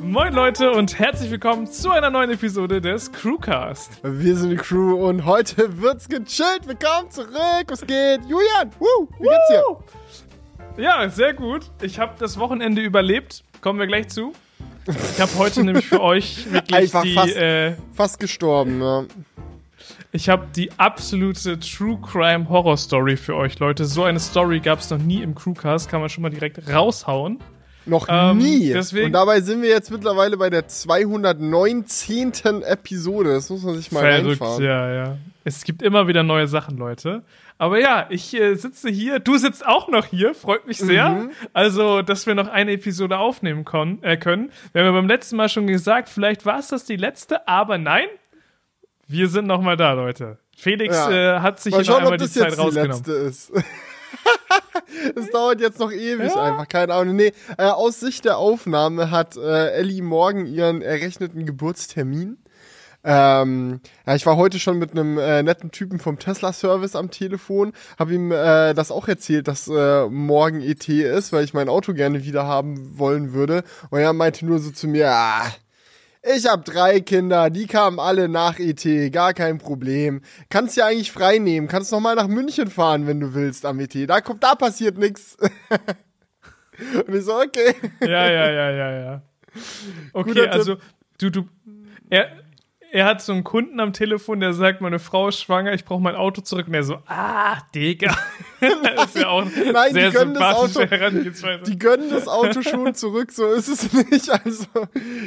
Moin Leute und herzlich willkommen zu einer neuen Episode des Crewcast. Wir sind die Crew und heute wird's gechillt. Willkommen zurück. Was geht? Julian, woo, wie geht's dir? Ja, sehr gut. Ich habe das Wochenende überlebt. Kommen wir gleich zu. Ich habe heute nämlich für euch wirklich Einfach die. fast, Äh, fast gestorben. Ja. ich habe die absolute True Crime Horror Story für euch, Leute. So eine Story gab es noch nie im Crewcast. Kann man schon mal direkt raushauen. Noch Ähm, nie. deswegen- und dabei sind wir jetzt mittlerweile bei der 219. Episode. Das muss man sich mal Verrückt, reinfahren. ja, ja. Es gibt immer wieder neue Sachen, Leute. Aber ja, ich äh, sitze hier, du sitzt auch noch hier, freut mich sehr. Mhm. Also, dass wir noch eine Episode aufnehmen kon äh, können. Wir haben ja beim letzten Mal schon gesagt, vielleicht war es das die letzte, aber nein, wir sind noch mal da, Leute. Felix Ja. äh, hat sich Mal hier noch schauen, einmal ob die das Zeit jetzt die rausgenommen. letzte ist. Es dauert jetzt noch ewig Ja. einfach, keine Ahnung. Nee, äh, aus Sicht der Aufnahme hat äh, Ellie morgen ihren errechneten Geburtstermin. Ähm, ja, ich war heute schon mit einem äh, netten Typen vom Tesla-Service am Telefon, habe ihm äh, das auch erzählt, dass äh, morgen ET ist, weil ich mein Auto gerne wieder haben wollen würde. Und er meinte nur so zu mir, ah, ich habe drei Kinder, die kamen alle nach ET, gar kein Problem. Kannst ja eigentlich frei nehmen, kannst noch mal nach München fahren, wenn du willst am ET. Da kommt, da passiert nix. Und ich so, okay. Ja, ja, ja, ja, ja. Okay, also du, du, er, er hat so einen Kunden am Telefon, der sagt, meine Frau ist schwanger, ich brauche mein Auto zurück. Und er so, ah, Digga. das ist ja auch Nein, sehr die gönnen das Auto. Die gönnen das Auto schon zurück, so ist es nicht. Also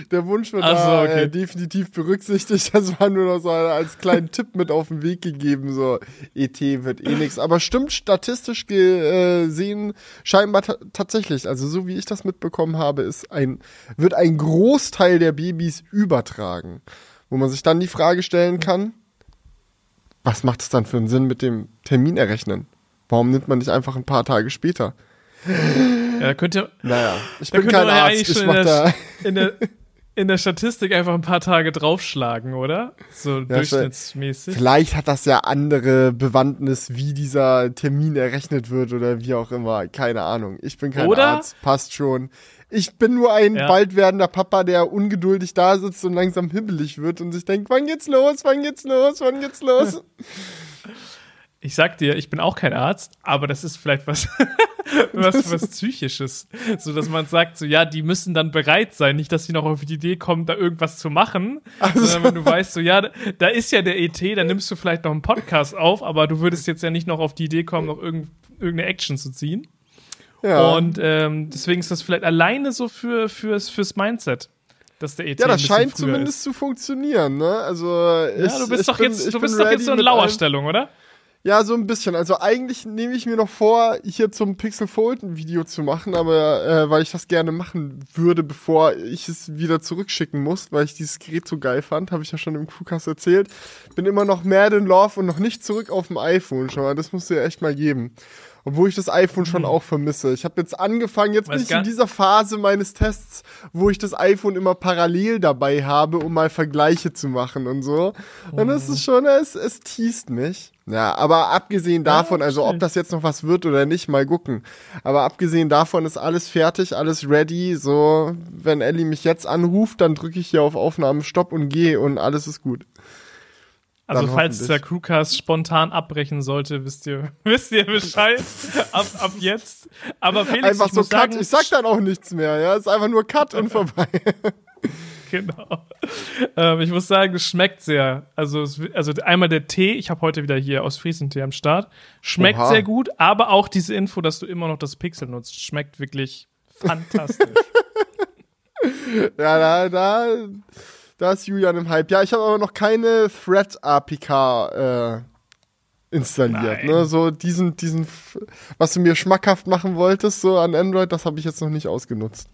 der Wunsch wird so, da okay. äh, definitiv berücksichtigt. Das war nur noch so als kleinen Tipp mit auf den Weg gegeben. So ET wird eh nix. Aber stimmt statistisch gesehen scheinbar ta tatsächlich. Also so wie ich das mitbekommen habe, ist ein wird ein Großteil der Babys übertragen, wo man sich dann die Frage stellen kann: Was macht es dann für einen Sinn mit dem Termin errechnen? Warum nimmt man nicht einfach ein paar Tage später? Ja, da könnt ihr, Naja, ich bin könnte kein Arzt. Ich mach da. in, der, in der Statistik einfach ein paar Tage draufschlagen, oder? So durchschnittsmäßig. Vielleicht hat das ja andere Bewandtnis, wie dieser Termin errechnet wird oder wie auch immer. Keine Ahnung. Ich bin kein Oder? Arzt. Passt schon. Ich bin nur ein Ja. bald werdender Papa, der ungeduldig da sitzt und langsam hibbelig wird und sich denkt, wann geht's los? Wann geht's los? Wann geht's los? Ich sag dir, ich bin auch kein Arzt, aber das ist vielleicht was, was, was Psychisches. So, dass man sagt, so, ja, die müssen dann bereit sein. Nicht, dass sie noch auf die Idee kommen, da irgendwas zu machen. Sondern wenn du weißt, so, ja, da- ist ja der ET, dann nimmst du vielleicht noch einen Podcast auf, aber du würdest jetzt ja nicht noch auf die Idee kommen, noch irgend, irgendeine Action zu ziehen. Ja. Und ähm, deswegen ist das vielleicht alleine so für, fürs, fürs Mindset, dass der ET ja, das scheint zumindest ist. zu funkfunktionieren, ne? Also, ich, Ja, du bist doch jetzt, du bist doch jetzt so in. Lauerstellung, oder? Ja, so ein bisschen. Also eigentlich nehme ich mir noch vor, hier zum Pixel Fold ein Video zu machen, aber äh, weil ich das gerne machen würde, bevor ich es wieder zurückschicken muss, weil ich dieses Gerät so geil fand, habe ich ja schon im Crewcast erzählt. Bin immer noch mad in love und noch nicht zurück auf dem iPhone schon mal. Das musst du ja echt mal geben. Obwohl ich das iPhone schon auch vermisse. Ich habe jetzt angefangen, jetzt Weiß bin ich in dieser Phase meines Tests, wo ich das iPhone immer parallel dabei habe, um mal Vergleiche zu machen und so. Und das ist schon, es, es teast mich. Ja, aber abgesehen davon, also ob das jetzt noch was wird oder nicht, mal gucken. Aber abgesehen davon ist alles fertig, alles ready. So, wenn Ellie mich jetzt anruft, dann drücke ich hier auf Aufnahme Stopp und gehe und alles ist gut. Also Dann falls der. Crewcast spontan abbrechen sollte, wisst ihr, wisst ihr Bescheid ab, ab jetzt. Aber Felix, einfach ich so muss Cut. sagen, Ich sag dann auch nichts mehr, ja. Ist einfach nur Cut und vorbei. genau. Ähm, ich muss sagen, es schmeckt sehr. Also, es, also einmal der Tee, ich habe heute wieder hier aus Friesentee am Start, schmeckt Oha. sehr gut, aber auch diese Info, dass du immer noch das Pixel nutzt, schmeckt wirklich fantastisch. Ja, da, da, da ist Julian im Hype. Ja, ich habe aber noch keine Thread APK äh, installiert. Nein. Ne? So diesen, diesen, was du mir schmackhaft machen wolltest, so an Android, das habe ich jetzt noch nicht ausgenutzt.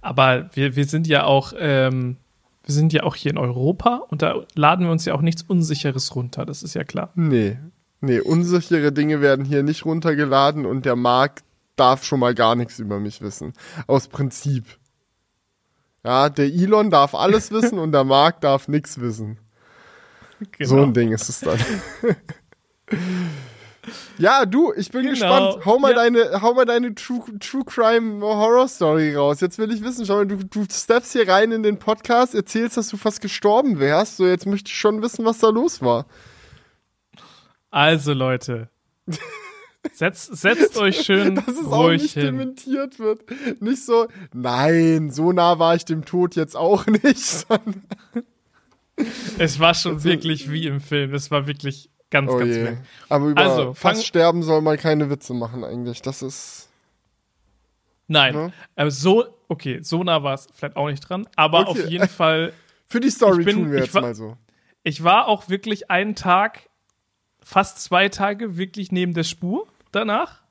aber wir, wir sind ja auch, ähm, wir sind ja auch hier in Europa und da laden wir uns ja auch nichts Unsicheres runter, das ist ja klar. Nee. Nee, unsichere Dinge werden hier nicht runtergeladen und der Markt darf schon mal gar nichts über mich wissen. Aus Prinzip. Ja, der Elon darf alles wissen und der Markt darf nichts wissen. Genau. So ein Ding ist es dann. Ja, du, ich bin Genau. gespannt. Hau mal Ja. deine, hau mal deine True, True Crime Horror Story raus. Jetzt will ich wissen, schau mal, du, du steppst hier rein in den Podcast, erzählst, dass du fast gestorben wärst. So, jetzt möchte ich schon wissen, was da los war. Also, Leute. Setzt, setzt euch schön Dass es auch ruhig nicht hin. dementiert wird. Nicht so, nein, so nah war ich dem Tod jetzt auch nicht. Es war schon wirklich wie im Film. Es war wirklich ganz, Oh ganz je. weg. Aber über Also, fast sterben soll man keine Witze machen eigentlich. Das ist. Nein. Ne? Aber so, okay, so nah war es vielleicht auch nicht dran. Aber Okay. auf jeden Fall, Für die Story bin- tun wir jetzt war- mal so. ich war auch wirklich einen Tag, fast zwei Tage wirklich neben der Spur danach.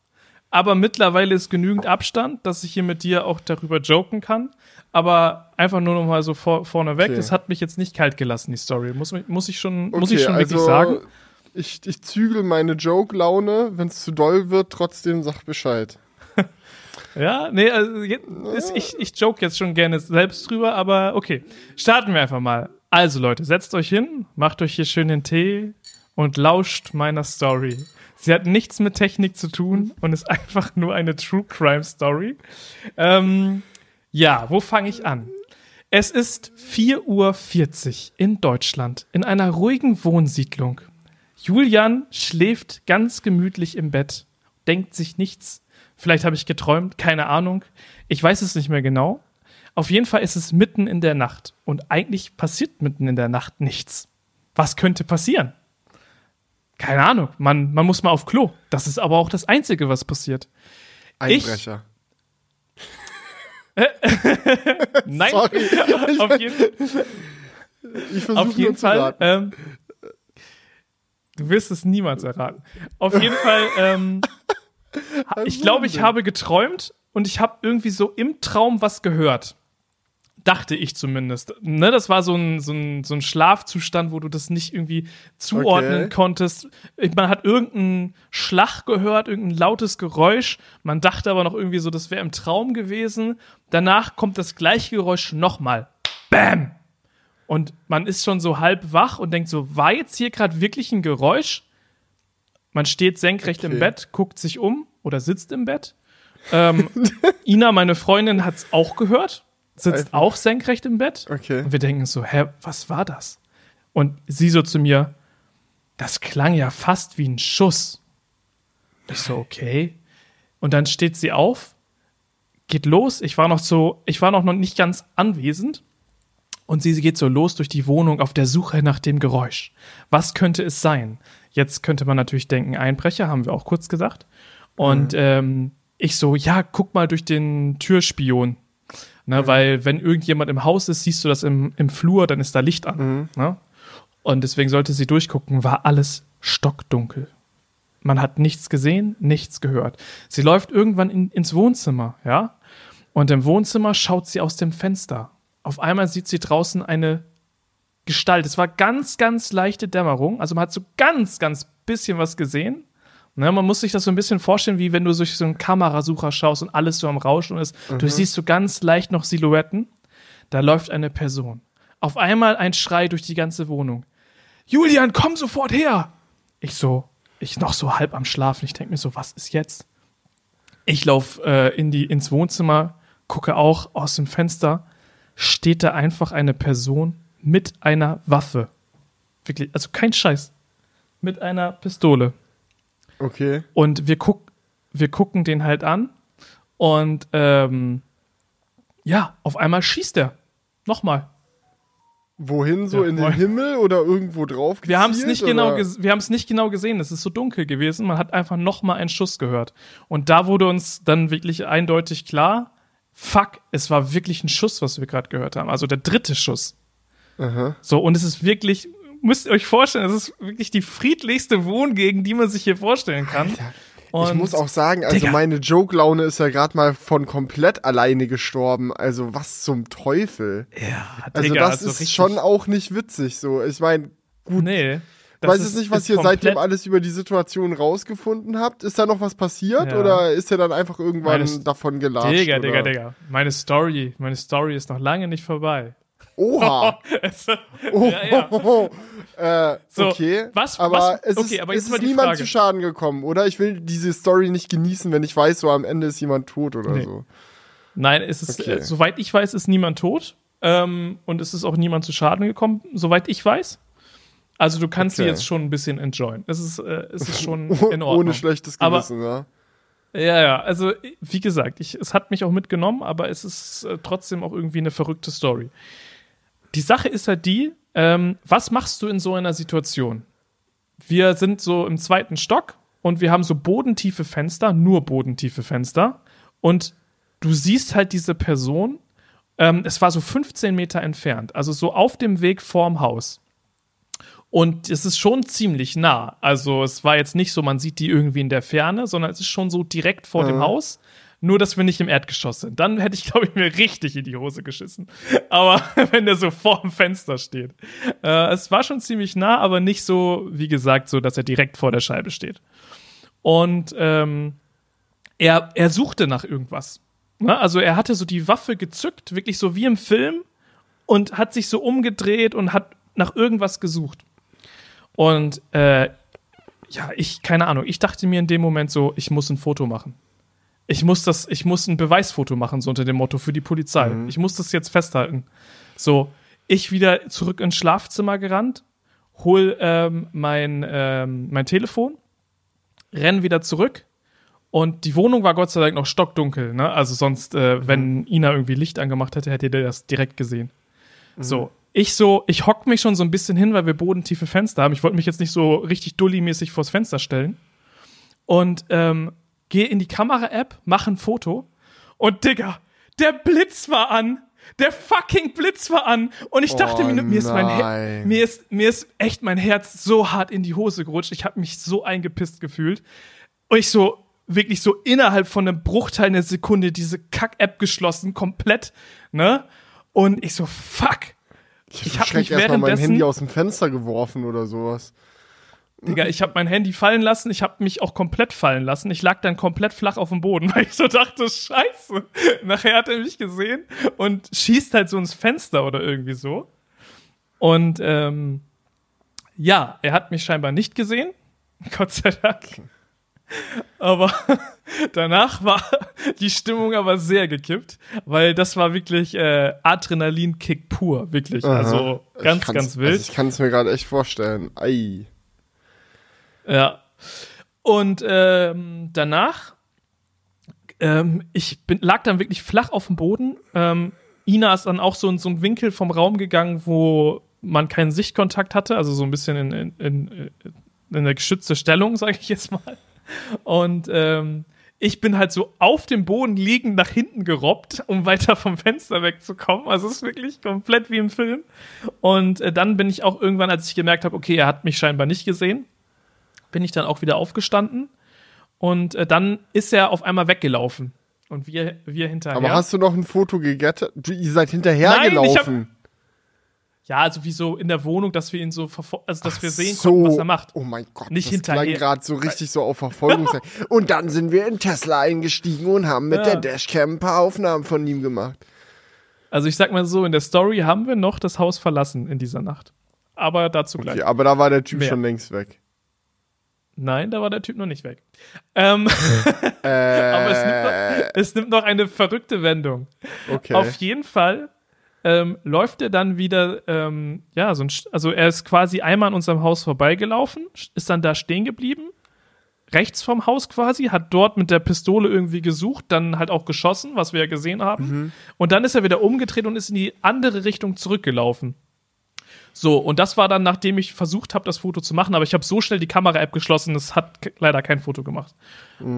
Aber mittlerweile ist genügend Abstand, dass ich hier mit dir auch darüber joken kann. Aber einfach nur noch mal so vor, vorneweg, Okay. das hat mich jetzt nicht kalt gelassen, die Story. Muss, muss ich schon, muss Okay, ich schon also, wirklich sagen. Ich, ich zügel meine Joke-Laune. Wenn es zu doll wird, trotzdem sag Bescheid. Ja, nee, also ist, ich, ich joke jetzt schon gerne selbst drüber, aber okay. Starten wir einfach mal. Also Leute, setzt euch hin, macht euch hier schön den Tee und lauscht meiner Story. Sie hat nichts mit Technik zu tun und ist einfach nur eine True Crime Story. Ähm, ja, wo fange ich an? Es ist 4.40 Uhr in Deutschland, in einer ruhigen Wohnsiedlung. Julian schläft ganz gemütlich im Bett, denkt sich nichts. Vielleicht habe ich geträumt, keine Ahnung. Ich weiß es nicht mehr genau. Auf jeden Fall ist es mitten in der Nacht und eigentlich passiert mitten in der Nacht nichts. Was könnte passieren? Keine Ahnung. Man, man muss mal auf Klo. Das ist aber auch das Einzige, was passiert. Einbrecher. Nein, Sorry. auf jeden, Ich versuche nur zu Fall. raten. Ähm, du wirst es niemals erraten. Auf jeden Fall. Ähm, ich glaube, ich habe geträumt und ich habe irgendwie so im Traum was gehört. Dachte ich zumindest. Ne, das war so ein, so, ein, so ein Schlafzustand, wo du das nicht irgendwie zuordnen Okay. konntest. Man hat irgendeinen Schlag gehört, irgendein lautes Geräusch. Man dachte aber noch irgendwie so, das wäre im Traum gewesen. Danach kommt das gleiche Geräusch nochmal. Bam! Und man ist schon so halb wach und denkt so, war jetzt hier gerade wirklich ein Geräusch? Man steht senkrecht im Okay. Bett, guckt sich um oder sitzt im Bett. Ähm, Ina, meine Freundin, hat es auch gehört, sitzt auch senkrecht im Bett. Okay. Und wir denken so, hä, was war das? Und sie so zu mir, das klang ja fast wie ein Schuss. Ich so, okay. Und dann steht sie auf, geht los. Ich war noch so, ich war noch nicht ganz anwesend. Und sie geht so los durch die Wohnung auf der Suche nach dem Geräusch. Was könnte es sein? Jetzt könnte man natürlich denken, Einbrecher, haben wir auch kurz gesagt. Und ähm, ich so, ja, guck mal durch den Türspion. Ne, Weil wenn irgendjemand im Haus ist, siehst du das im, im Flur, dann ist da Licht an. Ne? Und deswegen sollte sie durchgucken, war alles stockdunkel. Man hat nichts gesehen, nichts gehört. Sie läuft irgendwann in, ins Wohnzimmer, ja. Und im Wohnzimmer schaut sie aus dem Fenster. Auf einmal sieht sie draußen eine Gestalt. Es war ganz, ganz leichte Dämmerung. Also man hat so ganz, ganz bisschen was gesehen. Ne, man muss sich das so ein bisschen vorstellen, wie wenn du durch so einen Kamerasucher schaust und alles so am Rauschen ist. Du siehst so ganz leicht noch Silhouetten. Da läuft eine Person. Auf einmal ein Schrei durch die ganze Wohnung. Julian, komm sofort her! Ich so, ich noch so halb am Schlafen. Ich denke mir so, was ist jetzt? Ich laufe äh, in die, ins Wohnzimmer, gucke auch aus dem Fenster, steht da einfach eine Person mit einer Waffe. Wirklich, also kein Scheiß. Mit einer Pistole. Okay. Und wir, guck, wir gucken den halt an und ähm, ja, auf einmal schießt er. Nochmal. Wohin so Ja, in den. Himmel oder irgendwo drauf? Wir haben es nicht genau, oder? ges- wir haben es nicht genau gesehen. Es ist so dunkel gewesen. Man hat einfach noch mal einen Schuss gehört. Und da wurde uns dann wirklich eindeutig klar: Fuck, es war wirklich ein Schuss, was wir gerade gehört haben. Also der dritte Schuss. Aha. So und es ist wirklich, müsst ihr euch vorstellen, es ist wirklich die friedlichste Wohngegend, die man sich hier vorstellen kann. Alter, Und ich muss auch sagen, also Digga. meine Joke-Laune ist ja gerade mal von komplett alleine gestorben. Also was zum Teufel? ja, Also Digga, das ist richtig- schon auch nicht witzig so. Ich meine, gut, Nee. ich das weiß ist- jetzt nicht, was ist ihr seitdem alles über die Situation rausgefunden habt. Ist da noch was passiert Ja. oder ist er dann einfach irgendwann Meine- davon gelatscht? Digga, oder? Digga, Digga. Meine Story, meine Story ist noch lange nicht vorbei. Oha. Es- Oh, ja, ja. Äh, So, okay. was- aber was- es okay, ist, aber es ist niemand Frage. zu Schaden gekommen, oder? Ich will diese Story nicht genießen, wenn ich weiß, so am Ende ist jemand tot oder Nee. so. Nein, es ist, Okay. äh, soweit ich weiß, ist niemand tot. Ähm, und es ist auch niemand zu Schaden gekommen, soweit ich weiß. Also du kannst Okay. sie jetzt schon ein bisschen enjoyen. Es ist, äh, es ist schon in Ordnung. Ohne schlechtes Aber- Gewissen, ja. Ja, ja, also wie gesagt, ich, es hat mich auch mitgenommen, aber es ist äh, trotzdem auch irgendwie eine verrückte Story. Die Sache ist halt die, ähm, was machst du in so einer Situation? Wir sind so im zweiten Stock und wir haben so bodentiefe Fenster, nur bodentiefe Fenster. Und du siehst halt diese Person, ähm, es war so 15 Meter entfernt, also so auf dem Weg vorm Haus. Und es ist schon ziemlich nah. Also es war jetzt nicht so, man sieht die irgendwie in der Ferne, sondern es ist schon so direkt vor dem Mhm. Haus. Nur, dass wir nicht im Erdgeschoss sind. Dann hätte ich, glaube ich, mir richtig in die Hose geschissen. Aber wenn der so vor dem Fenster steht. Äh, es war schon ziemlich nah, aber nicht so, wie gesagt, so, dass er direkt vor der Scheibe steht. Und ähm, er, er suchte nach irgendwas. Ne? Also er hatte so die Waffe gezückt, wirklich so wie im Film, und hat sich so umgedreht und hat nach irgendwas gesucht. Und äh, ja, ich, keine Ahnung, ich dachte mir in dem Moment so, ich muss ein Foto machen. Ich muss das, ich muss ein Beweisfoto machen, so unter dem Motto für die Polizei. Ich muss das jetzt festhalten. So, ich wieder zurück ins Schlafzimmer gerannt, hol ähm, mein, ähm, mein Telefon, renn wieder zurück und die Wohnung war Gott sei Dank noch stockdunkel, ne? Also sonst, äh, wenn Ina irgendwie Licht angemacht hätte, hätte ihr das direkt gesehen. So, ich so, ich hock mich schon so ein bisschen hin, weil wir bodentiefe Fenster haben. Ich wollte mich jetzt nicht so richtig dulli-mäßig vors Fenster stellen. Und ähm, gehe in die Kamera-App, mache ein Foto und Digga, der Blitz war an. Der fucking Blitz war an. Und ich dachte Oh mir, mir ist, mein Her nein. mir, ist, mir ist echt mein Herz so hart in die Hose gerutscht. Ich habe mich so eingepisst gefühlt. Und ich so, wirklich so innerhalb von einem Bruchteil einer Sekunde diese Kack-App geschlossen, komplett, ne? Und ich so, fuck. Ich hab mich erstmal mein währenddessen- Handy aus dem Fenster geworfen oder sowas. Digga, ich habe mein Handy fallen lassen, ich habe mich auch komplett fallen lassen. Ich lag dann komplett flach auf dem Boden, weil ich so dachte, scheiße. Nachher hat er mich gesehen und schießt halt so ins Fenster oder irgendwie so. Und ähm, ja, er hat mich scheinbar nicht gesehen. Gott sei Dank. Aber danach war die Stimmung aber sehr gekippt, weil das war wirklich äh, Adrenalinkick pur, wirklich. Also Aha. ganz, Ich kann's- ganz wild. Also ich kann es mir gerade echt vorstellen. Ei. Ja. Und ähm, danach, ähm, ich bin, lag dann wirklich flach auf dem Boden. Ähm, Ina ist dann auch so in so einen Winkel vom Raum gegangen, wo man keinen Sichtkontakt hatte, also so ein bisschen in, in, in, in eine geschützte Stellung, sage ich jetzt mal. Und ähm, ich bin halt so auf dem Boden liegend nach hinten gerobbt, um weiter vom Fenster wegzukommen. Also es ist wirklich komplett wie im Film. Und äh, dann bin ich auch irgendwann, als ich gemerkt habe, okay, er hat mich scheinbar nicht gesehen, bin ich dann auch wieder aufgestanden. Und äh, dann ist er auf einmal weggelaufen. Und wir, wir hinterher. Aber hast du noch ein Foto gegettet? Du, ihr seid hinterhergelaufen. ja, also wie so in der Wohnung, dass wir ihn so verfol- also dass wir sehen so. konnten, was er macht. Oh mein Gott, Nicht das hinterher. klang gerade so richtig so auf Verfolgung. und dann sind wir in Tesla eingestiegen und haben mit Ja. der Dashcam ein paar Aufnahmen von ihm gemacht. Also ich sag mal so, in der Story haben wir noch das Haus verlassen in dieser Nacht. Aber dazu gleich. Okay, aber da war der Typ Mehr. schon längst weg. Nein, da war der Typ noch nicht weg. Ähm, Äh, aber es nimmt, noch, es nimmt noch eine verrückte Wendung. okay. Auf jeden Fall ähm, läuft er dann wieder, ähm, ja, so ein, also er ist quasi einmal an unserem Haus vorbeigelaufen, ist dann da stehen geblieben, rechts vom Haus quasi, hat dort mit der Pistole irgendwie gesucht, dann halt auch geschossen, was wir ja gesehen haben. Und dann ist er wieder umgedreht und ist in die andere Richtung zurückgelaufen. So, und das war dann, nachdem ich versucht habe, das Foto zu machen, aber ich habe so schnell die Kamera-App geschlossen, es hat leider kein Foto gemacht.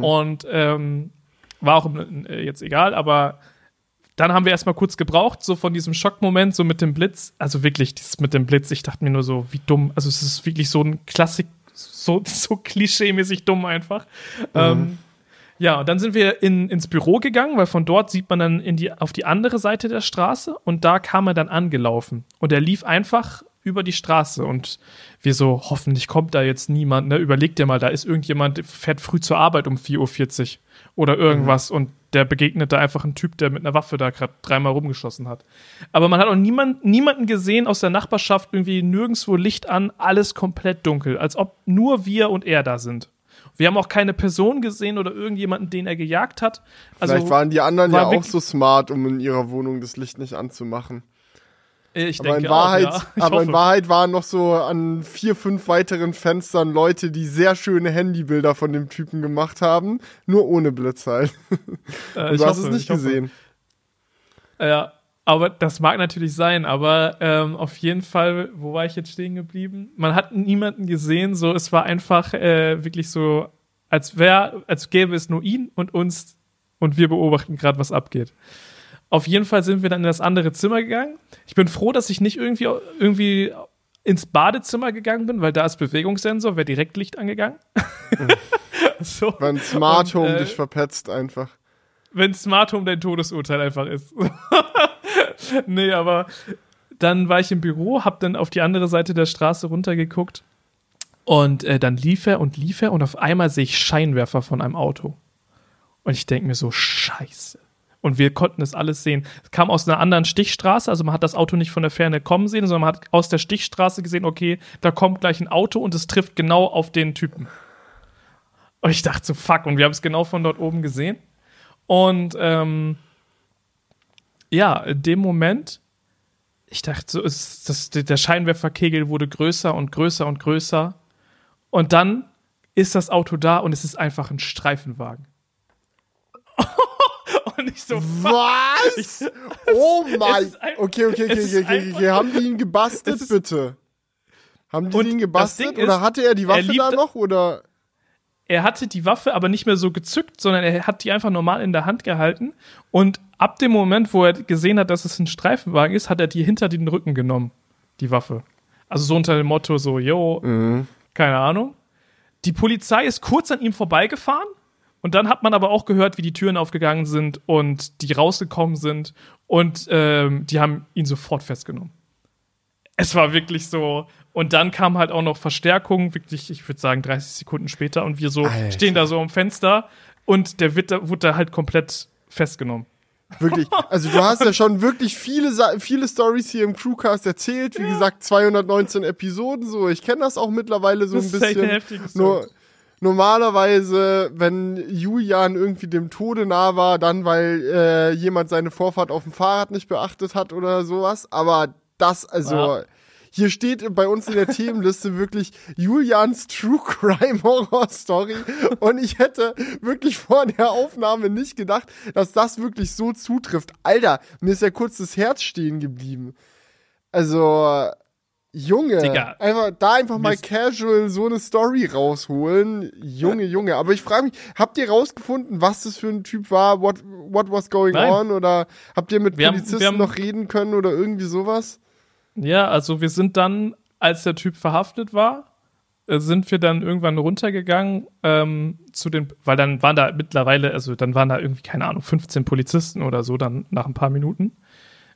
Und ähm, war auch äh, jetzt egal, aber dann haben wir erstmal kurz gebraucht, so von diesem Schockmoment, so mit dem Blitz. Also wirklich, dieses mit dem Blitz, ich dachte mir nur so, wie dumm. Also es ist wirklich so ein Klassik, so, so klischee-mäßig dumm einfach. Ähm, ja, und dann sind wir in, ins Büro gegangen, weil von dort sieht man dann in die, auf die andere Seite der Straße und da kam er dann angelaufen. Und er lief einfach über die Straße und wir so, hoffentlich kommt da jetzt niemand, ne? Überleg dir mal, da ist irgendjemand, der fährt früh zur Arbeit um 4.40 Uhr oder irgendwas mhm. und der begegnet da einfach ein Typ, der mit einer Waffe da gerade dreimal rumgeschossen hat. Aber man hat auch niemand, niemanden gesehen aus der Nachbarschaft, irgendwie nirgendwo Licht an, alles komplett dunkel, als ob nur wir und er da sind. Wir haben auch keine Person gesehen oder irgendjemanden, den er gejagt hat. Also Vielleicht waren die anderen war ja auch so smart, um in ihrer Wohnung das Licht nicht anzumachen. Ich aber in Wahrheit, auch, ja. aber in Wahrheit waren noch so an vier, fünf weiteren Fenstern Leute, die sehr schöne Handybilder von dem Typen gemacht haben, nur ohne Blitz halt. Äh, du hast hoffe, es nicht gesehen. Ja, aber das mag natürlich sein, aber ähm, auf jeden Fall, wo war ich jetzt stehen geblieben? Man hat niemanden gesehen, so es war einfach äh, wirklich so, als wäre, als gäbe es nur ihn und uns und wir beobachten gerade, was abgeht. Auf jeden Fall sind wir dann in das andere Zimmer gegangen. Ich bin froh, dass ich nicht irgendwie, irgendwie ins Badezimmer gegangen bin, weil da ist Bewegungssensor, wäre direkt Licht angegangen. so. Wenn Smart Home und, äh, dich verpetzt einfach. Wenn Smart Home dein Todesurteil einfach ist. nee, aber dann war ich im Büro, hab dann auf die andere Seite der Straße runtergeguckt und äh, dann lief er und lief er und auf einmal sehe ich Scheinwerfer von einem Auto. Und ich denke mir so, scheiße. Und wir konnten es alles sehen. Es kam aus einer anderen Stichstraße, also man hat das Auto nicht von der Ferne kommen sehen, sondern man hat aus der Stichstraße gesehen, okay, da kommt gleich ein Auto und es trifft genau auf den Typen. Und ich dachte so, fuck, und wir haben es genau von dort oben gesehen. Und ähm, ja, in dem Moment, ich dachte, so ist das, der Scheinwerferkegel wurde größer und größer und größer. Und dann ist das Auto da und es ist einfach ein Streifenwagen. und ich so, was? Ich, oh mein. Okay, okay, okay, okay, okay, okay. Haben die ihn gebastelt, bitte? Haben die ihn gebastelt? Oder hatte er die Waffe er da noch? Oder? er hatte die Waffe aber nicht mehr so gezückt, sondern er hat die einfach normal in der Hand gehalten. Und ab dem Moment, wo er gesehen hat, dass es ein Streifenwagen ist, hat er die hinter den Rücken genommen, die Waffe. Also so unter dem Motto so, yo, mhm. keine Ahnung. Die Polizei ist kurz an ihm vorbeigefahren und dann hat man aber auch gehört, wie die Türen aufgegangen sind und die rausgekommen sind und ähm, die haben ihn sofort festgenommen. Es war wirklich so, und dann kam halt auch noch Verstärkung, wirklich, ich würde sagen, 30 Sekunden später. Und wir so Alter. stehen da so am Fenster und der da, wurde da halt komplett festgenommen. Wirklich. Also du hast ja schon wirklich viele, viele Stories hier im Crewcast erzählt. Wie ja. gesagt, 219 Episoden. So, ich kenne das auch mittlerweile so das ein bisschen. Ist Nur, normalerweise, wenn Julian irgendwie dem Tode nah war, dann weil äh, jemand seine Vorfahrt auf dem Fahrrad nicht beachtet hat oder sowas. Aber das, also. Ja hier steht bei uns in der Themenliste wirklich Julians True Crime Horror Story. Und ich hätte wirklich vor der Aufnahme nicht gedacht, dass das wirklich so zutrifft. Alter, mir ist ja kurz das Herz stehen geblieben. Also, Junge, Digga. einfach da einfach mal casual so eine Story rausholen. Junge, Junge. Aber ich frage mich, habt ihr rausgefunden, was das für ein Typ war? What, what was going Nein. on? Oder habt ihr mit wir Polizisten haben, haben, noch reden können oder irgendwie sowas? Ja, also wir sind dann, als der Typ verhaftet war, äh, sind wir dann irgendwann runtergegangen ähm, zu den, weil dann waren da mittlerweile, also dann waren da irgendwie, keine Ahnung, 15 Polizisten oder so, dann nach ein paar Minuten.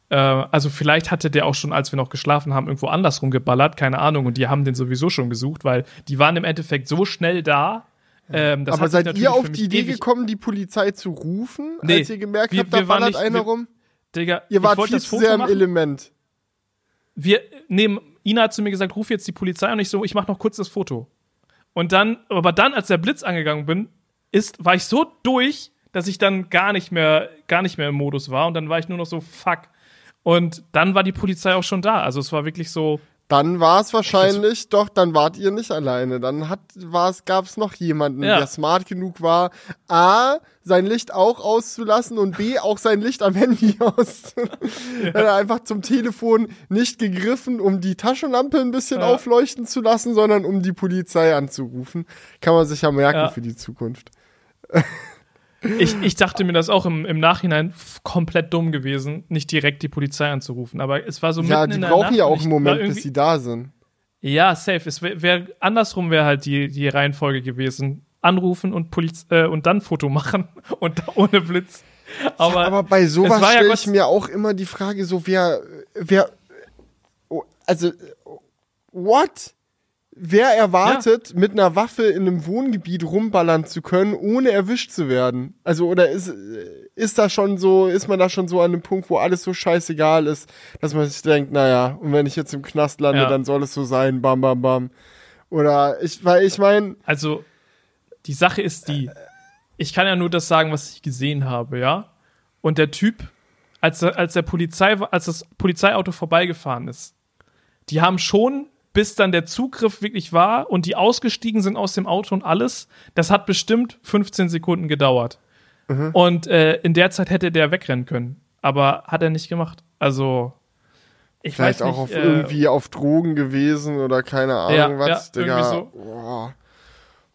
Äh, also vielleicht hatte der auch schon, als wir noch geschlafen haben, irgendwo andersrum geballert, keine Ahnung, und die haben den sowieso schon gesucht, weil die waren im Endeffekt so schnell da. Ähm, Aber seid ihr auf die Idee gekommen, die Polizei zu rufen, nee, als ihr gemerkt wir, habt, da ballert nicht, einer wir, rum? Digga, ihr wart viel zu sehr im Element wir nehmen, Ina hat zu mir gesagt, ruf jetzt die Polizei und ich so, ich mach noch kurz das Foto. Und dann, aber dann, als der Blitz angegangen bin, ist, war ich so durch, dass ich dann gar nicht mehr, gar nicht mehr im Modus war und dann war ich nur noch so, fuck. Und dann war die Polizei auch schon da. Also es war wirklich so, dann war es wahrscheinlich, doch, dann wart ihr nicht alleine. Dann hat, gab es noch jemanden, ja. der smart genug war, A, sein Licht auch auszulassen und B, auch sein Licht am Handy aus. ja. Er hat einfach zum Telefon nicht gegriffen, um die Taschenlampe ein bisschen ja. aufleuchten zu lassen, sondern um die Polizei anzurufen. Kann man sich ja merken ja. für die Zukunft. Ich, ich dachte mir das auch im, im Nachhinein komplett dumm gewesen, nicht direkt die Polizei anzurufen. Aber es war so Ja, die brauchen ja auch einen Moment, bis sie da sind. Ja, safe. Es wär, wär andersrum wäre halt die, die Reihenfolge gewesen. Anrufen und Poliz äh, und dann Foto machen und ohne Blitz. Aber, ja, aber bei sowas stelle ja ich mir auch immer die Frage so, wer, wer, oh, also what? Wer erwartet, ja. mit einer Waffe in einem Wohngebiet rumballern zu können, ohne erwischt zu werden? Also, oder ist, ist da schon so, ist man da schon so an einem Punkt, wo alles so scheißegal ist, dass man sich denkt, naja, und wenn ich jetzt im Knast lande, ja. dann soll es so sein, bam, bam, bam. Oder ich, weil ich meine. Also, die Sache ist die, ich kann ja nur das sagen, was ich gesehen habe, ja? Und der Typ, als, als der Polizei, als das Polizeiauto vorbeigefahren ist, die haben schon bis dann der Zugriff wirklich war und die ausgestiegen sind aus dem Auto und alles, das hat bestimmt 15 Sekunden gedauert. Mhm. Und äh, in der Zeit hätte der wegrennen können. Aber hat er nicht gemacht. Also, ich Vielleicht weiß nicht, auch auf äh, irgendwie auf Drogen gewesen oder keine Ahnung ja, was, ja, Digga. So. Boah.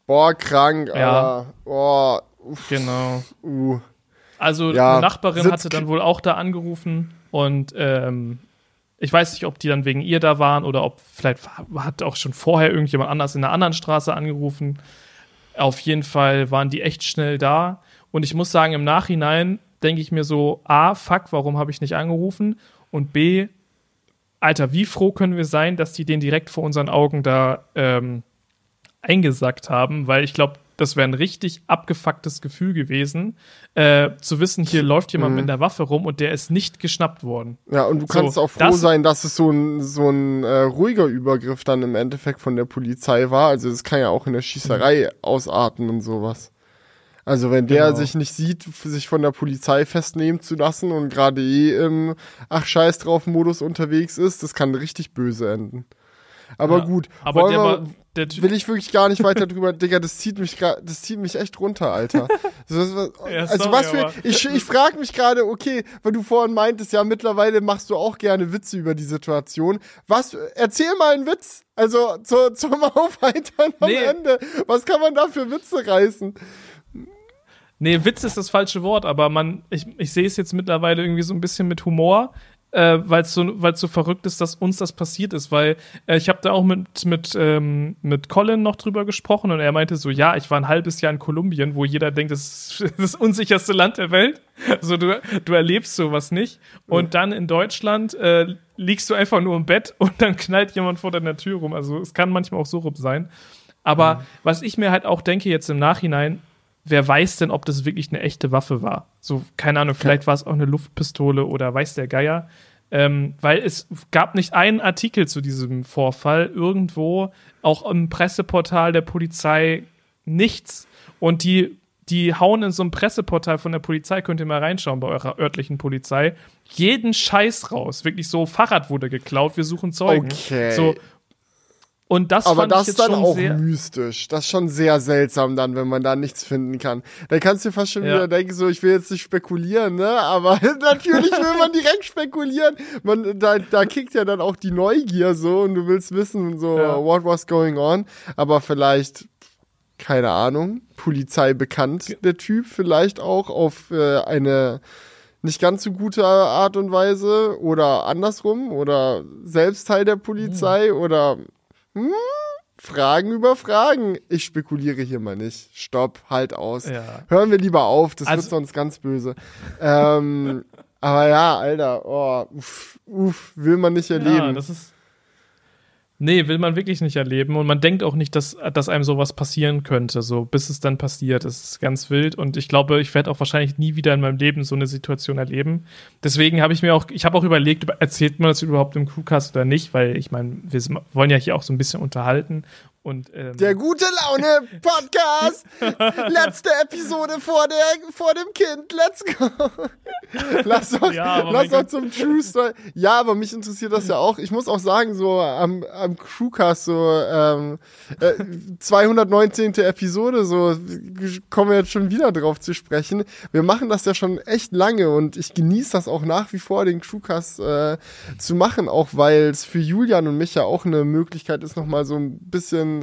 Boah, krank, ja. boah. Uff, genau. Uh. Also ja. Nachbarin Sitz hatte dann wohl auch da angerufen und ähm, ich weiß nicht, ob die dann wegen ihr da waren oder ob vielleicht hat auch schon vorher irgendjemand anders in einer anderen Straße angerufen. Auf jeden Fall waren die echt schnell da. Und ich muss sagen, im Nachhinein denke ich mir so, A, fuck, warum habe ich nicht angerufen? Und B, Alter, wie froh können wir sein, dass die den direkt vor unseren Augen da ähm, eingesackt haben, weil ich glaube, das wäre ein richtig abgefucktes Gefühl gewesen, äh, zu wissen, hier läuft jemand mhm. mit der Waffe rum und der ist nicht geschnappt worden. Ja, und du kannst so, auch froh das sein, dass es so ein, so ein äh, ruhiger Übergriff dann im Endeffekt von der Polizei war. Also es kann ja auch in der Schießerei mhm. ausarten und sowas. Also wenn der genau. sich nicht sieht, sich von der Polizei festnehmen zu lassen und gerade eh im Ach scheiß drauf Modus unterwegs ist, das kann richtig böse enden. Aber ja, gut, aber der wir, war, will ich wirklich gar nicht weiter drüber, Digga, das zieht mich das zieht mich echt runter, Alter. also, ja, sorry, was für, ich, ich frage mich gerade, okay, weil du vorhin meintest, ja, mittlerweile machst du auch gerne Witze über die Situation. Was, erzähl mal einen Witz. Also zu, zum Aufheitern am nee. Ende. Was kann man da für Witze reißen? Nee, Witz ist das falsche Wort, aber man, ich, ich sehe es jetzt mittlerweile irgendwie so ein bisschen mit Humor äh, weil es so, weil's so verrückt ist, dass uns das passiert ist, weil äh, ich habe da auch mit, mit, ähm, mit Colin noch drüber gesprochen und er meinte so, ja, ich war ein halbes Jahr in Kolumbien, wo jeder denkt, das ist das unsicherste Land der Welt. Also du, du erlebst sowas nicht. Und mhm. dann in Deutschland äh, liegst du einfach nur im Bett und dann knallt jemand vor deiner Tür rum. Also es kann manchmal auch so rum sein. Aber mhm. was ich mir halt auch denke jetzt im Nachhinein, wer weiß denn, ob das wirklich eine echte Waffe war? So, keine Ahnung, vielleicht war es auch eine Luftpistole oder weiß der Geier. Ähm, weil es gab nicht einen Artikel zu diesem Vorfall irgendwo, auch im Presseportal der Polizei, nichts. Und die, die hauen in so einem Presseportal von der Polizei, könnt ihr mal reinschauen bei eurer örtlichen Polizei, jeden Scheiß raus. Wirklich so, Fahrrad wurde geklaut, wir suchen Zeugen. Okay. So, und das Aber das ist dann auch mystisch. Das ist schon sehr seltsam dann, wenn man da nichts finden kann. Da kannst du fast schon ja. wieder denken, so, ich will jetzt nicht spekulieren, ne? Aber natürlich will man direkt spekulieren. Man, da, da kickt ja dann auch die Neugier so und du willst wissen, so, ja. what was going on. Aber vielleicht, keine Ahnung, Polizei bekannt, der Typ, vielleicht auch auf äh, eine nicht ganz so gute Art und Weise oder andersrum oder selbst Teil der Polizei mhm. oder hm? Fragen über Fragen. Ich spekuliere hier mal nicht. Stopp, halt aus. Ja. Hören wir lieber auf, das also, wird sonst ganz böse. ähm, aber ja, Alter, oh, uff, uff, will man nicht erleben. Ja, das ist Nee, will man wirklich nicht erleben. Und man denkt auch nicht, dass, dass einem sowas passieren könnte, so bis es dann passiert. Es ist ganz wild. Und ich glaube, ich werde auch wahrscheinlich nie wieder in meinem Leben so eine Situation erleben. Deswegen habe ich mir auch, ich habe auch überlegt, erzählt man das überhaupt im Crewcast oder nicht, weil ich meine, wir wollen ja hier auch so ein bisschen unterhalten. Und, ähm, der gute Laune Podcast. Letzte Episode vor, der, vor dem Kind. Let's go. lass doch, ja, lass doch zum True Story. Ja, aber mich interessiert das ja auch. Ich muss auch sagen, so am, am Crewcast, so ähm, äh, 219. Episode, so kommen wir jetzt schon wieder drauf zu sprechen. Wir machen das ja schon echt lange und ich genieße das auch nach wie vor, den Crewcast äh, zu machen, auch weil es für Julian und mich ja auch eine Möglichkeit ist, nochmal so ein bisschen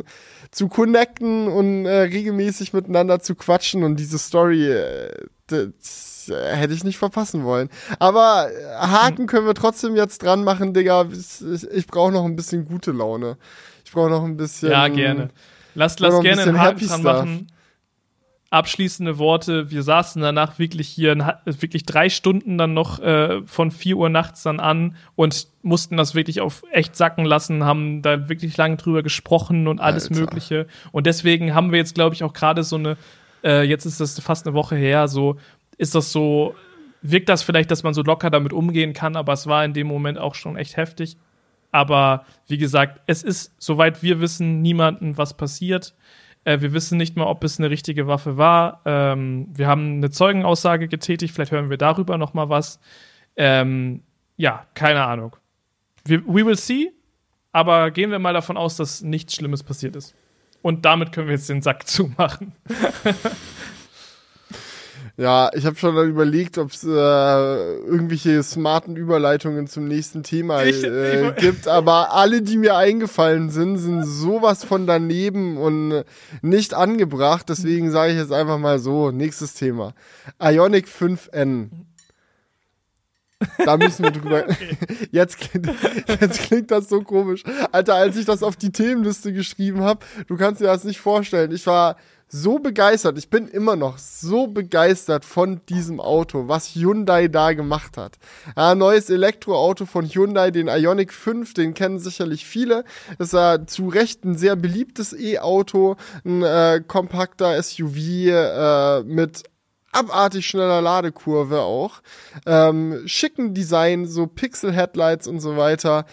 zu connecten und äh, regelmäßig miteinander zu quatschen und diese Story äh, das, äh, hätte ich nicht verpassen wollen. Aber äh, Haken können wir trotzdem jetzt dran machen, Digga. Ich, ich brauche noch ein bisschen gute Laune. Ich brauche noch ein bisschen. Ja, gerne. Lass, lass gerne einen Haken dran machen. Abschließende Worte. Wir saßen danach wirklich hier, wirklich drei Stunden dann noch äh, von 4 Uhr nachts dann an und mussten das wirklich auf echt sacken lassen, haben da wirklich lange drüber gesprochen und alles Alter. Mögliche. Und deswegen haben wir jetzt, glaube ich, auch gerade so eine, äh, jetzt ist das fast eine Woche her, so ist das so, wirkt das vielleicht, dass man so locker damit umgehen kann, aber es war in dem Moment auch schon echt heftig. Aber wie gesagt, es ist, soweit wir wissen, niemandem was passiert. Äh, wir wissen nicht mal, ob es eine richtige Waffe war. Ähm, wir haben eine Zeugenaussage getätigt. Vielleicht hören wir darüber noch mal was. Ähm, ja, keine Ahnung. We, we will see. Aber gehen wir mal davon aus, dass nichts Schlimmes passiert ist. Und damit können wir jetzt den Sack zumachen. Ja, ich habe schon überlegt, ob es äh, irgendwelche smarten Überleitungen zum nächsten Thema äh, ich, gibt, aber alle, die mir eingefallen sind, sind sowas von daneben und nicht angebracht. Deswegen sage ich jetzt einfach mal so, nächstes Thema. Ionic 5N. Da müssen wir drüber. Jetzt, jetzt klingt das so komisch. Alter, als ich das auf die Themenliste geschrieben habe, du kannst dir das nicht vorstellen. Ich war so begeistert, ich bin immer noch so begeistert von diesem Auto, was Hyundai da gemacht hat. Ja, neues Elektroauto von Hyundai, den Ioniq 5, den kennen sicherlich viele. Ist ja zu Recht ein sehr beliebtes E-Auto, ein äh, kompakter SUV äh, mit abartig schneller Ladekurve auch. Ähm, schicken Design, so Pixel-Headlights und so weiter.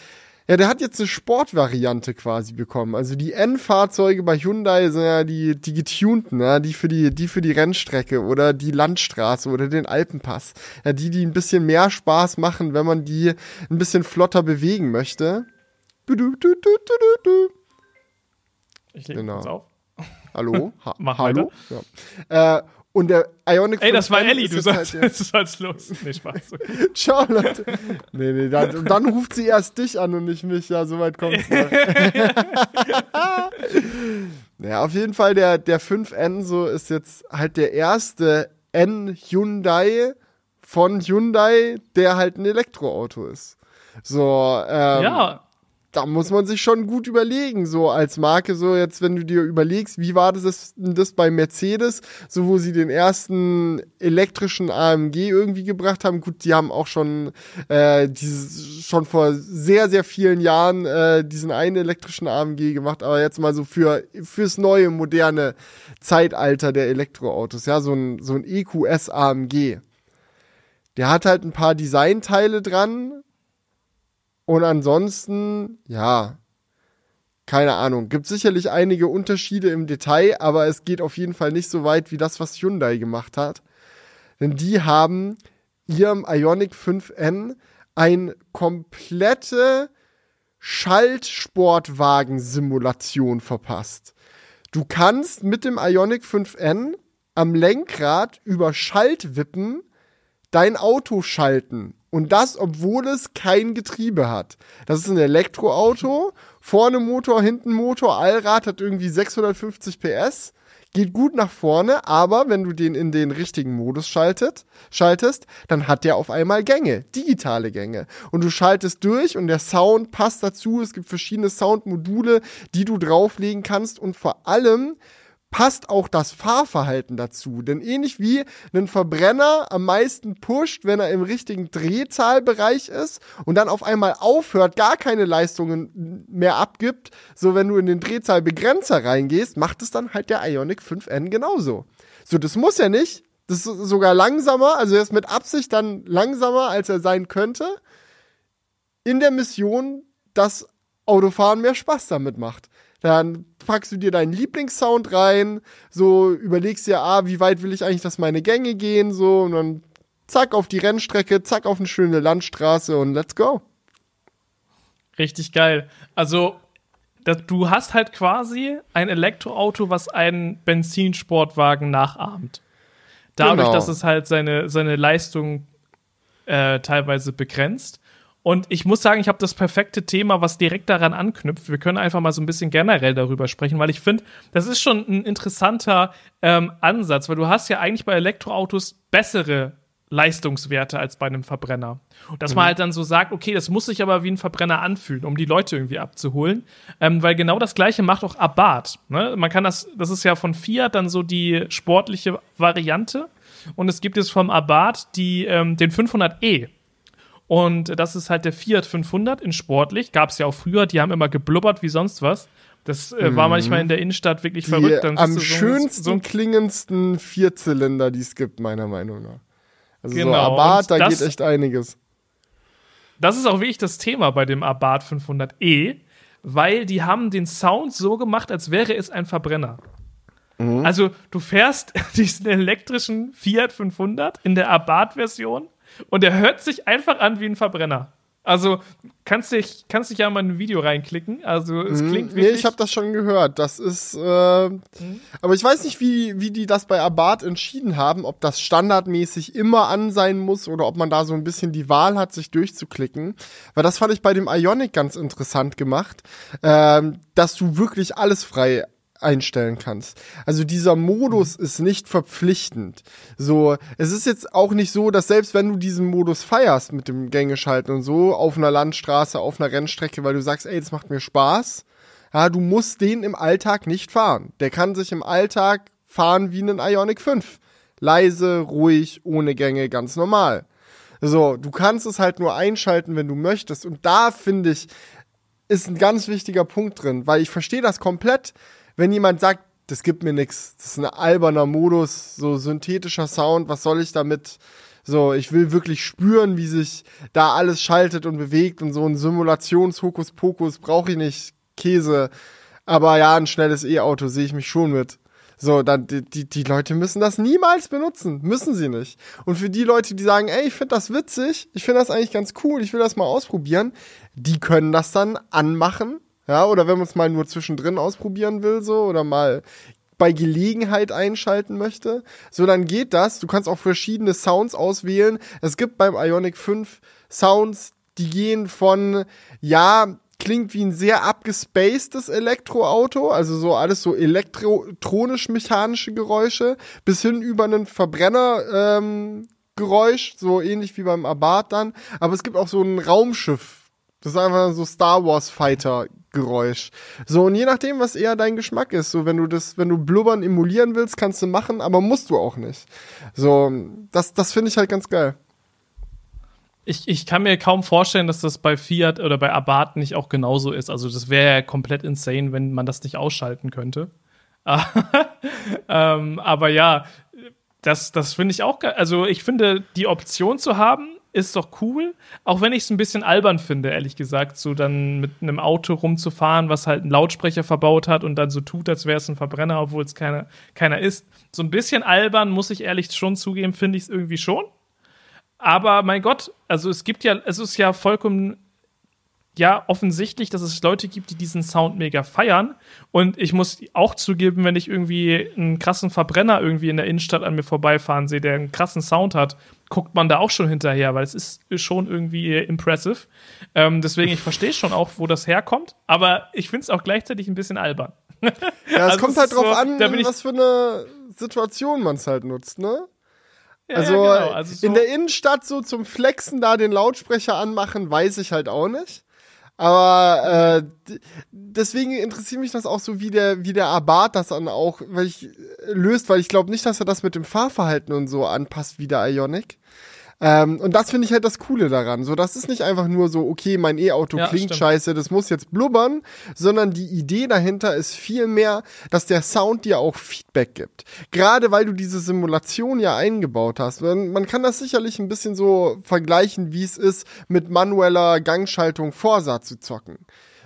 Ja, der hat jetzt eine Sportvariante quasi bekommen. Also die N-Fahrzeuge bei Hyundai sind ja die, die getunten, ja, die für die, die für die Rennstrecke oder die Landstraße oder den Alpenpass. Ja, die, die ein bisschen mehr Spaß machen, wenn man die ein bisschen flotter bewegen möchte. Ich lege genau. auf. Hallo? Ha Mach Hallo? Ja. Äh, und der Ionic Ey, das war Ellie, du sollst, halt, du sollst los. Nee, Spaß. Okay. Ciao, Leute. Nee, nee, dann, und dann ruft sie erst dich an und nicht mich. Ja, soweit kommt's. naja, auf jeden Fall, der, der 5N so ist jetzt halt der erste N Hyundai von Hyundai, der halt ein Elektroauto ist. So, ähm, Ja, da muss man sich schon gut überlegen, so als Marke, so jetzt, wenn du dir überlegst, wie war das, das bei Mercedes, so wo sie den ersten elektrischen AMG irgendwie gebracht haben. Gut, die haben auch schon, äh, dieses, schon vor sehr, sehr vielen Jahren äh, diesen einen elektrischen AMG gemacht, aber jetzt mal so für, fürs neue, moderne Zeitalter der Elektroautos, ja, so ein, so ein EQS AMG. Der hat halt ein paar Designteile dran, und ansonsten, ja, keine Ahnung. Gibt sicherlich einige Unterschiede im Detail, aber es geht auf jeden Fall nicht so weit wie das, was Hyundai gemacht hat. Denn die haben ihrem Ionic 5N eine komplette Schaltsportwagen-Simulation verpasst. Du kannst mit dem Ionic 5N am Lenkrad über Schaltwippen dein Auto schalten und das, obwohl es kein Getriebe hat. Das ist ein Elektroauto. Vorne Motor, hinten Motor. Allrad hat irgendwie 650 PS. Geht gut nach vorne, aber wenn du den in den richtigen Modus schaltet, schaltest, dann hat der auf einmal Gänge, digitale Gänge. Und du schaltest durch und der Sound passt dazu. Es gibt verschiedene Soundmodule, die du drauflegen kannst und vor allem passt auch das Fahrverhalten dazu. Denn ähnlich wie ein Verbrenner am meisten pusht, wenn er im richtigen Drehzahlbereich ist und dann auf einmal aufhört, gar keine Leistungen mehr abgibt, so wenn du in den Drehzahlbegrenzer reingehst, macht es dann halt der Ionic 5N genauso. So, das muss er nicht. Das ist sogar langsamer, also er ist mit Absicht dann langsamer, als er sein könnte. In der Mission, dass Autofahren mehr Spaß damit macht. Dann packst du dir deinen Lieblingssound rein, so überlegst dir, ah, wie weit will ich eigentlich, dass meine Gänge gehen, so, und dann zack auf die Rennstrecke, zack auf eine schöne Landstraße und let's go. Richtig geil. Also, das, du hast halt quasi ein Elektroauto, was einen Benzinsportwagen nachahmt. Dadurch, genau. dass es halt seine, seine Leistung äh, teilweise begrenzt. Und ich muss sagen, ich habe das perfekte Thema, was direkt daran anknüpft. Wir können einfach mal so ein bisschen generell darüber sprechen, weil ich finde, das ist schon ein interessanter ähm, Ansatz, weil du hast ja eigentlich bei Elektroautos bessere Leistungswerte als bei einem Verbrenner. Dass Mhm. man halt dann so sagt, okay, das muss sich aber wie ein Verbrenner anfühlen, um die Leute irgendwie abzuholen. Ähm, weil genau das gleiche macht auch Abarth. Ne? Man kann das, das ist ja von Fiat dann so die sportliche Variante. Und es gibt jetzt vom Abarth die, ähm, den 500e. Und das ist halt der Fiat 500 in sportlich. Gab es ja auch früher, die haben immer geblubbert wie sonst was. Das äh, war manchmal in der Innenstadt wirklich Die verrückt. Dann am so- schönsten so, klingendsten Vierzylinder, die es gibt, meiner Meinung nach. Also so Genau, Abarth, und da das- geht echt einiges. das ist auch wirklich das Thema bei dem Abarth 500e, weil die haben den Sound so gemacht, als wäre es ein Verbrenner. Mhm. Also du fährst diesen elektrischen Fiat 500 in der Abarth-Version und der hört sich einfach an wie ein Verbrenner. Also kannst dich, kannst dich ja mal in ein Video reinklicken. Also es klingt Nee, wirklich. ich habe das schon gehört. Das ist, äh, aber ich weiß nicht, wie, wie die das bei Abarth entschieden haben, ob das standardmäßig immer an sein muss oder ob man da so ein bisschen die Wahl hat, sich durchzuklicken. Weil das fand ich bei dem Ionic ganz interessant gemacht, ähm, dass du wirklich alles frei einstellen kannst. Also dieser Modus ist nicht verpflichtend. So, es ist jetzt auch nicht so, dass selbst wenn du diesen Modus feierst mit dem Gängeschalten und so auf einer Landstraße, auf einer Rennstrecke, weil du sagst, ey, das macht mir Spaß, ja, du musst den im Alltag nicht fahren. Der kann sich im Alltag fahren wie ein Ionic 5. Leise, ruhig, ohne Gänge, ganz normal. So, du kannst es halt nur einschalten, wenn du möchtest. Und da finde ich, ist ein ganz wichtiger Punkt drin, weil ich verstehe das komplett, wenn jemand sagt, das gibt mir nichts, das ist ein alberner Modus, so synthetischer Sound, was soll ich damit? So, ich will wirklich spüren, wie sich da alles schaltet und bewegt und so ein Simulationshokuspokus brauche ich nicht, Käse. Aber ja, ein schnelles E-Auto sehe ich mich schon mit. So, dann die, die, Leute müssen das niemals benutzen. Müssen sie nicht. Und für die Leute, die sagen, ey, ich finde das witzig, ich finde das eigentlich ganz cool, ich will das mal ausprobieren, die können das dann anmachen. Ja, oder wenn man es mal nur zwischendrin ausprobieren will, so, oder mal bei Gelegenheit einschalten möchte, so dann geht das. Du kannst auch verschiedene Sounds auswählen. Es gibt beim Ionic 5 Sounds, die gehen von, ja, klingt wie ein sehr abgespacedes Elektroauto, also so alles so elektronisch-mechanische Geräusche, bis hin über einen Verbrenner, ähm, Geräusch, so ähnlich wie beim Abarth dann. Aber es gibt auch so ein Raumschiff. Das ist einfach so Star Wars Fighter Geräusch. So, und je nachdem, was eher dein Geschmack ist, so wenn du das, wenn du Blubbern emulieren willst, kannst du machen, aber musst du auch nicht. So, das, das finde ich halt ganz geil. Ich, ich kann mir kaum vorstellen, dass das bei Fiat oder bei Abarth nicht auch genauso ist. Also das wäre ja komplett insane, wenn man das nicht ausschalten könnte. ähm, aber ja, das, das finde ich auch geil. Also ich finde, die Option zu haben, ist doch cool. Auch wenn ich es ein bisschen albern finde, ehrlich gesagt, so dann mit einem Auto rumzufahren, was halt einen Lautsprecher verbaut hat und dann so tut, als wäre es ein Verbrenner, obwohl es keiner, keiner ist. So ein bisschen albern, muss ich ehrlich schon zugeben, finde ich es irgendwie schon. Aber mein Gott, also es gibt ja, es ist ja vollkommen ja offensichtlich, dass es Leute gibt, die diesen Sound mega feiern. Und ich muss auch zugeben, wenn ich irgendwie einen krassen Verbrenner irgendwie in der Innenstadt an mir vorbeifahren sehe, der einen krassen Sound hat, guckt man da auch schon hinterher, weil es ist schon irgendwie impressive. Ähm, deswegen, ich verstehe schon auch, wo das herkommt, aber ich finde es auch gleichzeitig ein bisschen albern. Ja, es Also kommt halt drauf so, an, was für eine Situation man es halt nutzt, ne? Ja, Also, ja, genau. also so, in der Innenstadt so zum Flexen da den Lautsprecher anmachen, weiß ich halt auch nicht. Aber äh, deswegen interessiert mich das auch so, wie der, wie der Abarth das dann auch weil ich, äh, löst, weil ich glaube nicht, dass er das mit dem Fahrverhalten und so anpasst wie der Ionic. Ähm, und das finde ich halt das Coole daran. So, das ist nicht einfach nur so, okay, mein E-Auto Ja, klingt stimmt. scheiße, das muss jetzt blubbern, sondern die Idee dahinter ist viel mehr, dass der Sound dir auch Feedback gibt. Gerade weil du diese Simulation ja eingebaut hast. Man, man kann das sicherlich ein bisschen so vergleichen, wie es ist, mit manueller Gangschaltung Forsa zu zocken.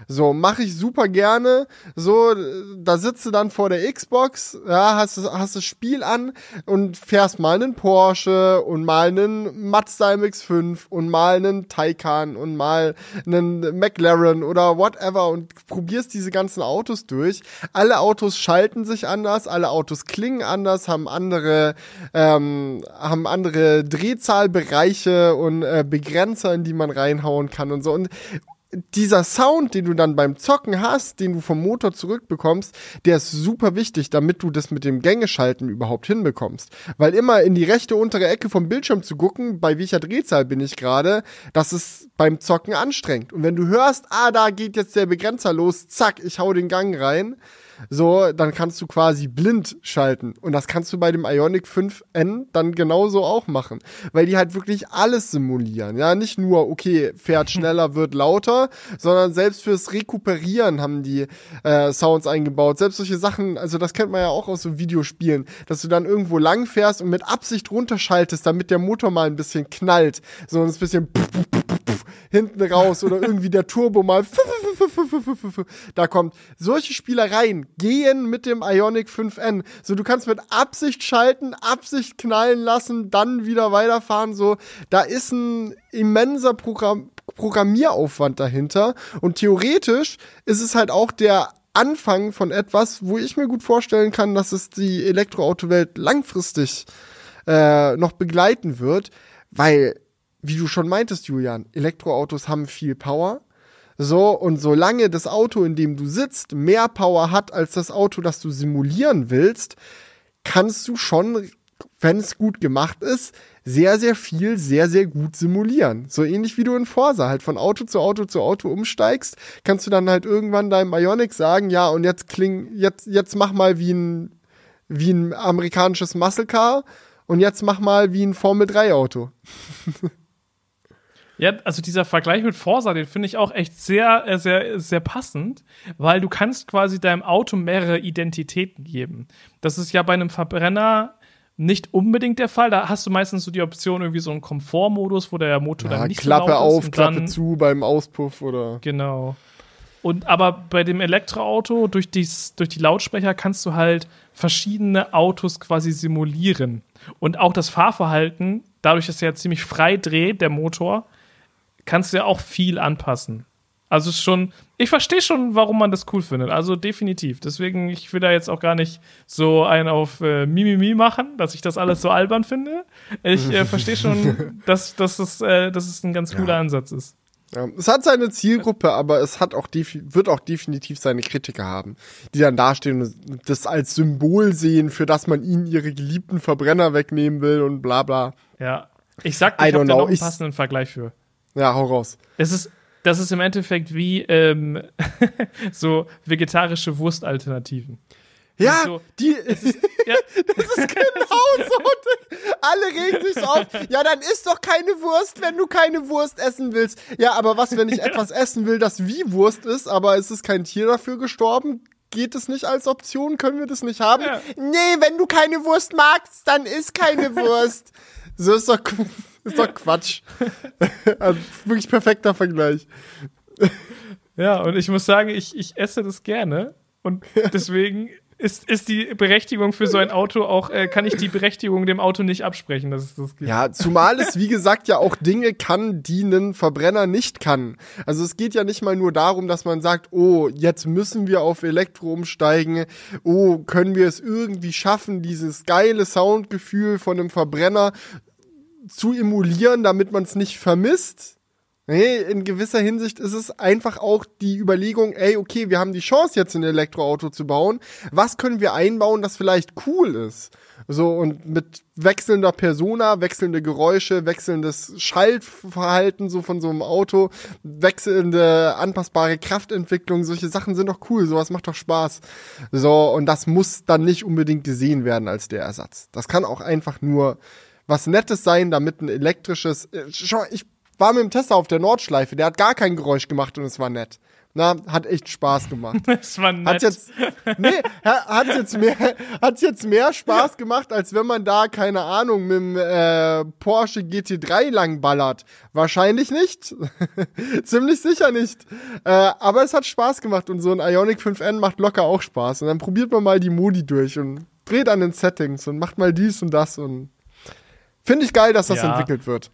So, mache ich super gerne. So, da sitzt du dann vor der Xbox, ja, hast, hast das Spiel an und fährst mal einen Porsche und mal einen Mazda MX-5 und mal einen Taycan und mal einen McLaren oder whatever und probierst diese ganzen Autos durch. Alle Autos schalten sich anders, alle Autos klingen anders, haben andere, ähm, haben andere Drehzahlbereiche und äh, Begrenzer, in die man reinhauen kann und so. Und dieser Sound, den du dann beim Zocken hast, den du vom Motor zurückbekommst, der ist super wichtig, damit du das mit dem Gängeschalten überhaupt hinbekommst. Weil immer in die rechte untere Ecke vom Bildschirm zu gucken, bei welcher Drehzahl bin ich gerade, das ist beim Zocken anstrengend. Und wenn du hörst, ah, da geht jetzt der Begrenzer los, zack, ich hau den Gang rein, so, dann kannst du quasi blind schalten. Und das kannst du bei dem Ionic 5N dann genauso auch machen. Weil die halt wirklich alles simulieren. Ja, nicht nur, okay, fährt schneller, wird lauter, sondern selbst fürs Rekuperieren haben die äh, Sounds eingebaut. Selbst solche Sachen, also das kennt man ja auch aus so Videospielen, dass du dann irgendwo lang fährst und mit Absicht runterschaltest, damit der Motor mal ein bisschen knallt. So ein bisschen hinten raus oder irgendwie der Turbo mal da kommt. Solche Spielereien gehen mit dem Ionic 5N. So, du kannst mit Absicht schalten, Absicht knallen lassen, dann wieder weiterfahren. So, da ist ein immenser Programm Programmieraufwand dahinter. Und theoretisch ist es halt auch der Anfang von etwas, wo ich mir gut vorstellen kann, dass es die Elektroautowelt langfristig äh, noch begleiten wird, weil, wie du schon meintest, Julian, Elektroautos haben viel Power. So, und solange das Auto, in dem du sitzt, mehr Power hat als das Auto, das du simulieren willst, kannst du schon, wenn es gut gemacht ist, sehr, sehr viel, sehr, sehr gut simulieren. So ähnlich wie du in Forsa halt von Auto zu Auto zu Auto umsteigst, kannst du dann halt irgendwann deinem Ionic sagen, ja, und jetzt kling, jetzt, jetzt mach mal wie ein, wie ein amerikanisches Muscle Car und jetzt mach mal wie ein Formel 3 Auto. Ja, also dieser Vergleich mit Forsa, den finde ich auch echt sehr, äh, sehr, sehr passend, weil du kannst quasi deinem Auto mehrere Identitäten geben. Das ist ja bei einem Verbrenner nicht unbedingt der Fall. Da hast du meistens so die Option, irgendwie so einen Komfortmodus, wo der Motor ja, dann nicht Klappe so laut auf, Klappe zu beim Auspuff oder. Genau. Und aber bei dem Elektroauto, durch, dies, durch die Lautsprecher kannst du halt verschiedene Autos quasi simulieren. Und auch das Fahrverhalten, dadurch, dass er ziemlich frei dreht, der Motor, kannst du ja auch viel anpassen. Also ist schon, ich verstehe schon, warum man das cool findet. Also definitiv. Deswegen, ich will da jetzt auch gar nicht so einen auf äh, Mimimi machen, dass ich das alles so albern finde. Ich äh, verstehe schon, dass, dass, es, äh, dass es ein ganz cooler ja. Ansatz ist. Ja, es hat seine Zielgruppe, aber es hat auch wird auch definitiv seine Kritiker haben, die dann dastehen und das als Symbol sehen, für das man ihnen ihre geliebten Verbrenner wegnehmen will und bla bla. Ja. Ich sag dir, ich habe da noch einen passenden Vergleich für. Ja, hau raus. Es ist, das ist im Endeffekt wie ähm, so vegetarische Wurstalternativen. Ja, so, die, ist, ja. das ist genau so. Alle regen sich auf. Ja, dann isst doch keine Wurst, wenn du keine Wurst essen willst. Ja, aber was, wenn ich etwas essen will, das wie Wurst ist, aber es ist kein Tier dafür gestorben? Geht es nicht als Option? Können wir das nicht haben? Ja. Nee, wenn du keine Wurst magst, dann isst keine Wurst. so ist doch ist doch Quatsch. also, wirklich perfekter Vergleich. Ja, und ich muss sagen, ich, ich esse das gerne. Und deswegen ist, ist die Berechtigung für so ein Auto auch, äh, kann ich die Berechtigung dem Auto nicht absprechen, dass es das gibt. Ja, zumal es, wie gesagt, ja auch Dinge kann, die ein Verbrenner nicht kann. Also es geht ja nicht mal nur darum, dass man sagt, oh, jetzt müssen wir auf Elektro umsteigen, oh, können wir es irgendwie schaffen, dieses geile Soundgefühl von einem Verbrenner zu emulieren, damit man es nicht vermisst. Nee, in gewisser Hinsicht ist es einfach auch die Überlegung, ey, okay, wir haben die Chance jetzt ein Elektroauto zu bauen. Was können wir einbauen, das vielleicht cool ist? So, und mit wechselnder Persona, wechselnde Geräusche, wechselndes Schaltverhalten so von so einem Auto, wechselnde, anpassbare Kraftentwicklung, solche Sachen sind doch cool, sowas macht doch Spaß. So, und das muss dann nicht unbedingt gesehen werden als der Ersatz. Das kann auch einfach nur was Nettes sein, damit ein elektrisches. Äh, schau, ich war mit dem Tester auf der Nordschleife, der hat gar kein Geräusch gemacht und es war nett. Na, hat echt Spaß gemacht. Es war nett. Hat's jetzt, nee, hat's jetzt mehr, hat's jetzt mehr Spaß gemacht, als wenn man da, keine Ahnung, mit dem äh, Porsche GT3 langballert. Wahrscheinlich nicht. Ziemlich sicher nicht. Äh, aber es hat Spaß gemacht und so ein Ionic 5N macht locker auch Spaß. Und dann probiert man mal die Modi durch und dreht an den Settings und macht mal dies und das und Finde ich geil, dass das ja. entwickelt wird.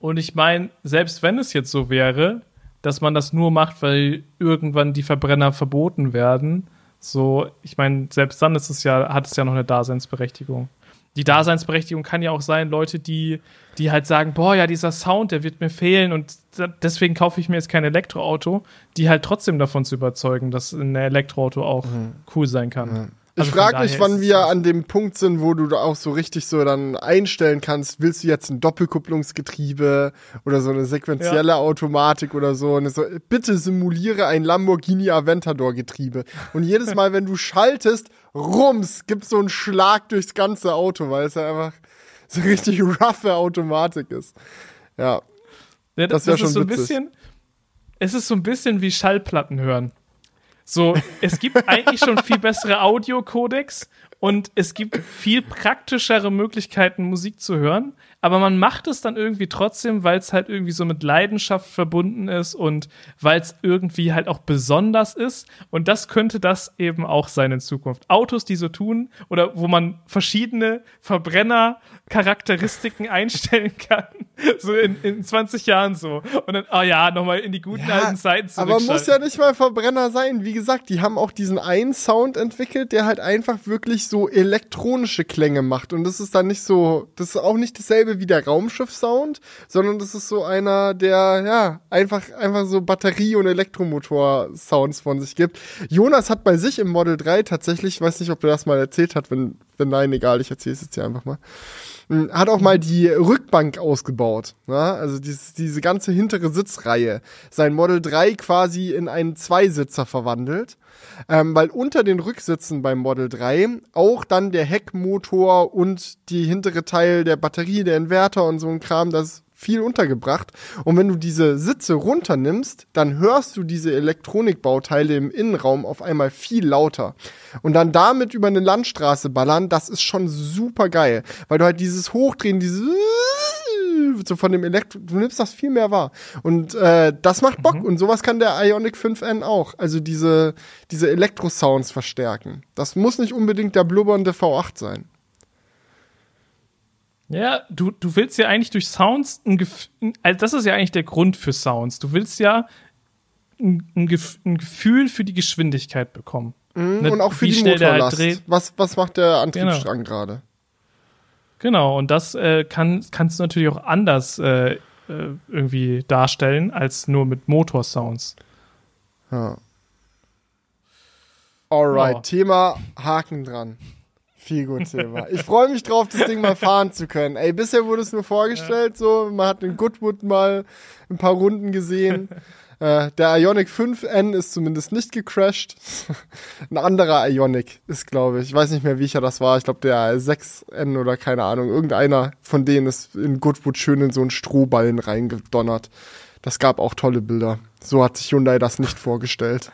Und ich meine, selbst wenn es jetzt so wäre, dass man das nur macht, weil irgendwann die Verbrenner verboten werden, so, ich meine, selbst dann ist es ja, hat es ja noch eine Daseinsberechtigung. die Daseinsberechtigung kann ja auch sein, Leute, die, die halt sagen, boah, ja, dieser Sound, der wird mir fehlen und deswegen kaufe ich mir jetzt kein Elektroauto, die halt trotzdem davon zu überzeugen, dass ein Elektroauto auch mhm. cool sein kann. Mhm. Ich also frage mich, wann wir an dem Punkt sind, wo du auch so richtig so dann einstellen kannst, willst du jetzt ein Doppelkupplungsgetriebe oder so eine sequentielle ja. Automatik oder so. Und so. Bitte simuliere ein Lamborghini Aventador Getriebe. Und jedes Mal, wenn du schaltest, rums, gibt so einen Schlag durchs ganze Auto, weil es ja einfach so richtig roughe Automatik ist. Ja. ja das, das wäre schon so ein bisschen. Es ist so ein bisschen wie Schallplatten hören. So, es gibt eigentlich schon viel bessere Audiocodecs und es gibt viel praktischere Möglichkeiten, Musik zu hören. Aber man macht es dann irgendwie trotzdem, weil es halt irgendwie so mit Leidenschaft verbunden ist und weil es irgendwie halt auch besonders ist. Und das könnte das eben auch sein in Zukunft. Autos, die so tun oder wo man verschiedene Verbrenner-Charakteristiken einstellen kann. So in, in 20 Jahren so. Und dann, oh ja, nochmal in die guten ja, alten Zeiten Aber muss ja nicht mal Verbrenner sein. Wie gesagt, die haben auch diesen einen Sound entwickelt, der halt einfach wirklich so elektronische Klänge macht. Und das ist dann nicht so, das ist auch nicht dasselbe wie der Raumschiff-Sound, sondern das ist so einer, der, ja, einfach, einfach so Batterie- und Elektromotor-Sounds von sich gibt. Jonas hat bei sich im Model 3 tatsächlich, ich weiß nicht, ob er das mal erzählt hat, wenn, wenn nein, egal, ich erzähle es jetzt hier einfach mal hat auch mal die Rückbank ausgebaut. Ja? Also dieses, diese ganze hintere Sitzreihe. Sein Model 3 quasi in einen Zweisitzer verwandelt ähm, weil unter den Rücksitzen beim Model 3 auch dann der Heckmotor und die hintere Teil der Batterie, der Inverter und so ein Kram, das viel untergebracht. Und wenn du diese Sitze runternimmst, dann hörst du diese Elektronikbauteile im Innenraum auf einmal viel lauter. Und dann damit über eine Landstraße ballern, das ist schon super geil. Weil du halt dieses Hochdrehen, dieses so von dem Elektro, du nimmst das viel mehr wahr. Und äh, das macht Bock. Mhm. Und sowas kann der Ionic 5N auch. Also diese, diese Elektro-Sounds verstärken. Das muss nicht unbedingt der blubbernde V8 sein. Ja, du, du willst ja eigentlich durch Sounds ein Gefühl, also das ist ja eigentlich der Grund für Sounds. Du willst ja ein, ein, Gef ein Gefühl für die Geschwindigkeit bekommen. Mhm, ne, und auch für die halt Motorlast. Halt was, was macht der Antriebsstrang genau. gerade? Genau, und das äh, kann, kannst du natürlich auch anders äh, äh, irgendwie darstellen, als nur mit Motorsounds. Ja. Alright, oh. Thema Haken dran. Viel gut Thema. Ich freue mich drauf, das Ding mal fahren zu können. Ey, bisher wurde es nur vorgestellt, ja. so, man hat in Goodwood mal ein paar Runden gesehen. Äh, der Ionic 5N ist zumindest nicht gecrashed. Ein anderer Ionic ist, glaube ich. Ich weiß nicht mehr, wie ich ja das war. Ich glaube, der 6N oder keine Ahnung. Irgendeiner von denen ist in Goodwood schön in so einen Strohballen reingedonnert. Das gab auch tolle Bilder. So hat sich Hyundai das nicht vorgestellt.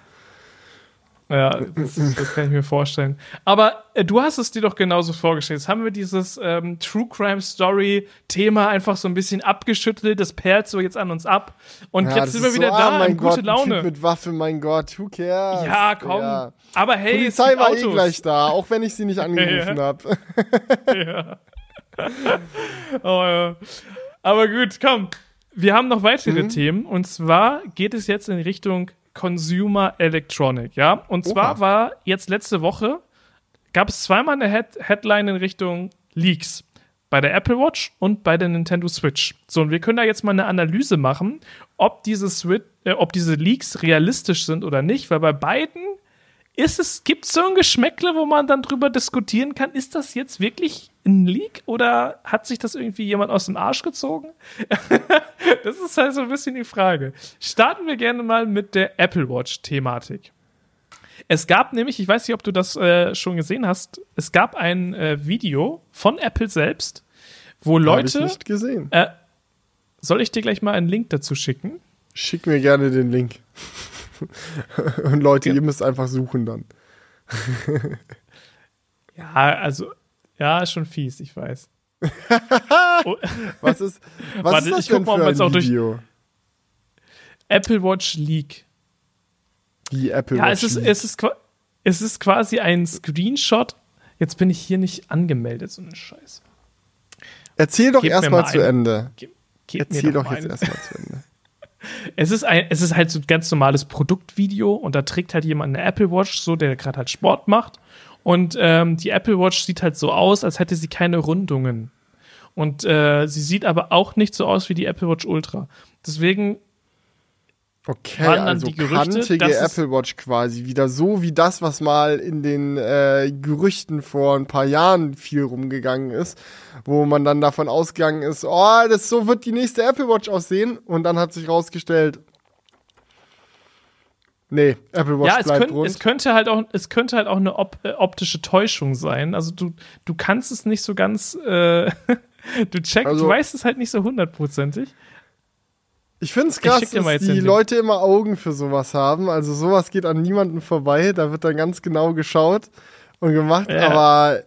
Ja, das, das, kann ich mir vorstellen. Aber äh, du hast es dir doch genauso vorgestellt. Jetzt haben wir dieses ähm, True Crime Story Thema einfach so ein bisschen abgeschüttelt. Das perlt so jetzt an uns ab. Und ja, jetzt sind wir wieder so, da, ah, mein gute Gott, Laune. mit Waffe, mein Gott, who cares? Ja, komm. Ja. Aber hey, Polizei war eh Autos. eh gleich da, auch wenn ich sie nicht angerufen habe. ja. oh, ja. Aber gut, komm. Wir haben noch weitere mhm. Themen. Und zwar geht es jetzt in Richtung Consumer Electronic, ja. Und zwar Oha. war jetzt letzte Woche, gab es zweimal eine Head Headline in Richtung Leaks. Bei der Apple Watch und bei der Nintendo Switch. So, und wir können da jetzt mal eine Analyse machen, ob diese, Switch, äh, ob diese Leaks realistisch sind oder nicht, weil bei beiden ist es, gibt es so ein Geschmäckle, wo man dann drüber diskutieren kann, ist das jetzt wirklich ein Leak oder hat sich das irgendwie jemand aus dem Arsch gezogen? das ist halt so ein bisschen die Frage. Starten wir gerne mal mit der Apple Watch-Thematik. Es gab nämlich, ich weiß nicht, ob du das äh, schon gesehen hast, es gab ein äh, Video von Apple selbst, wo Leute. Hab ich nicht gesehen. Äh, soll ich dir gleich mal einen Link dazu schicken? Schick mir gerne den Link. Und Leute, ihr müsst einfach suchen dann. ja, also, ja, ist schon fies, ich weiß. oh. Was ist, was Warte, ist das ich denn guck mal, für ein Video? Apple Watch Leak. Die Apple ja, Watch es ist, Leak. Es ist, es ist quasi ein Screenshot. Jetzt bin ich hier nicht angemeldet, so ein Scheiß. Erzähl doch erstmal zu Ende. Ge Erzähl doch, doch jetzt erstmal zu Ende. Es ist, ein, es ist halt so ein ganz normales Produktvideo und da trägt halt jemand eine Apple Watch, so der gerade halt Sport macht. Und ähm, die Apple Watch sieht halt so aus, als hätte sie keine Rundungen. Und äh, sie sieht aber auch nicht so aus wie die Apple Watch Ultra. Deswegen Okay, also Gerüchte, kantige Apple Watch quasi. Wieder so wie das, was mal in den äh, Gerüchten vor ein paar Jahren viel rumgegangen ist, wo man dann davon ausgegangen ist, oh, das so wird die nächste Apple Watch aussehen. Und dann hat sich rausgestellt, nee, Apple Watch ja, es bleibt könnt, rund. es könnte halt auch, es könnte halt auch eine op äh, optische Täuschung sein. Also du, du kannst es nicht so ganz, äh, du checkst, also, du weißt es halt nicht so hundertprozentig. Ich finde es krass, dass die Leute immer Augen für sowas haben. Also sowas geht an niemanden vorbei. Da wird dann ganz genau geschaut und gemacht. Ja. Aber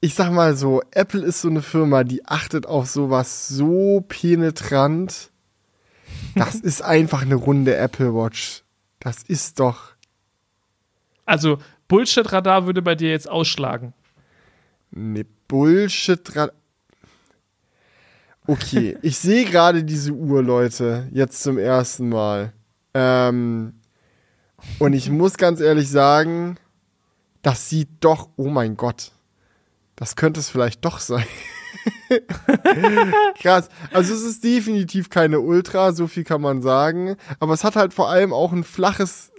ich sag mal so, Apple ist so eine Firma, die achtet auf sowas so penetrant. Das ist einfach eine runde Apple Watch. Das ist doch. Also Bullshit-Radar würde bei dir jetzt ausschlagen. Ne, Bullshit-Radar. Okay, ich sehe gerade diese Uhr, Leute, jetzt zum ersten Mal. Ähm, und ich muss ganz ehrlich sagen, das sieht doch, oh mein Gott, das könnte es vielleicht doch sein. Krass. Also es ist definitiv keine Ultra, so viel kann man sagen. Aber es hat halt vor allem auch ein flaches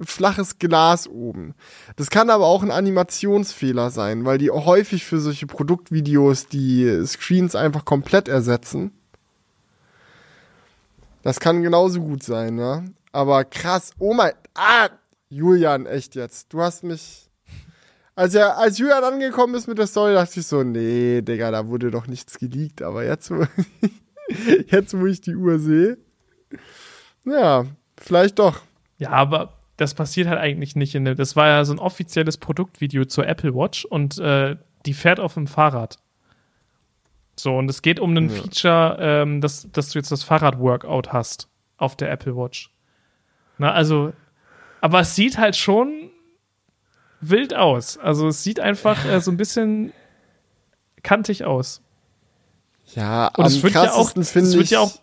flaches Glas oben. Das kann aber auch ein Animationsfehler sein, weil die häufig für solche Produktvideos die Screens einfach komplett ersetzen. Das kann genauso gut sein, ja. Aber krass, oh mein, ah, Julian, echt jetzt. Du hast mich, als er, als Julian angekommen ist mit der Story, dachte ich so, nee, Digga, da wurde doch nichts geleakt. Aber jetzt, jetzt, wo ich die Uhr sehe, ja, vielleicht doch. Ja, aber das passiert halt eigentlich nicht in dem. Das war ja so ein offizielles Produktvideo zur Apple Watch und äh, die fährt auf dem Fahrrad. So, und es geht um ein ja. Feature, ähm, dass, dass du jetzt das Fahrrad-Workout hast auf der Apple Watch. Na, also, aber es sieht halt schon wild aus. Also es sieht einfach äh, so ein bisschen kantig aus. Ja, und am es wird ja auch, es wird ja auch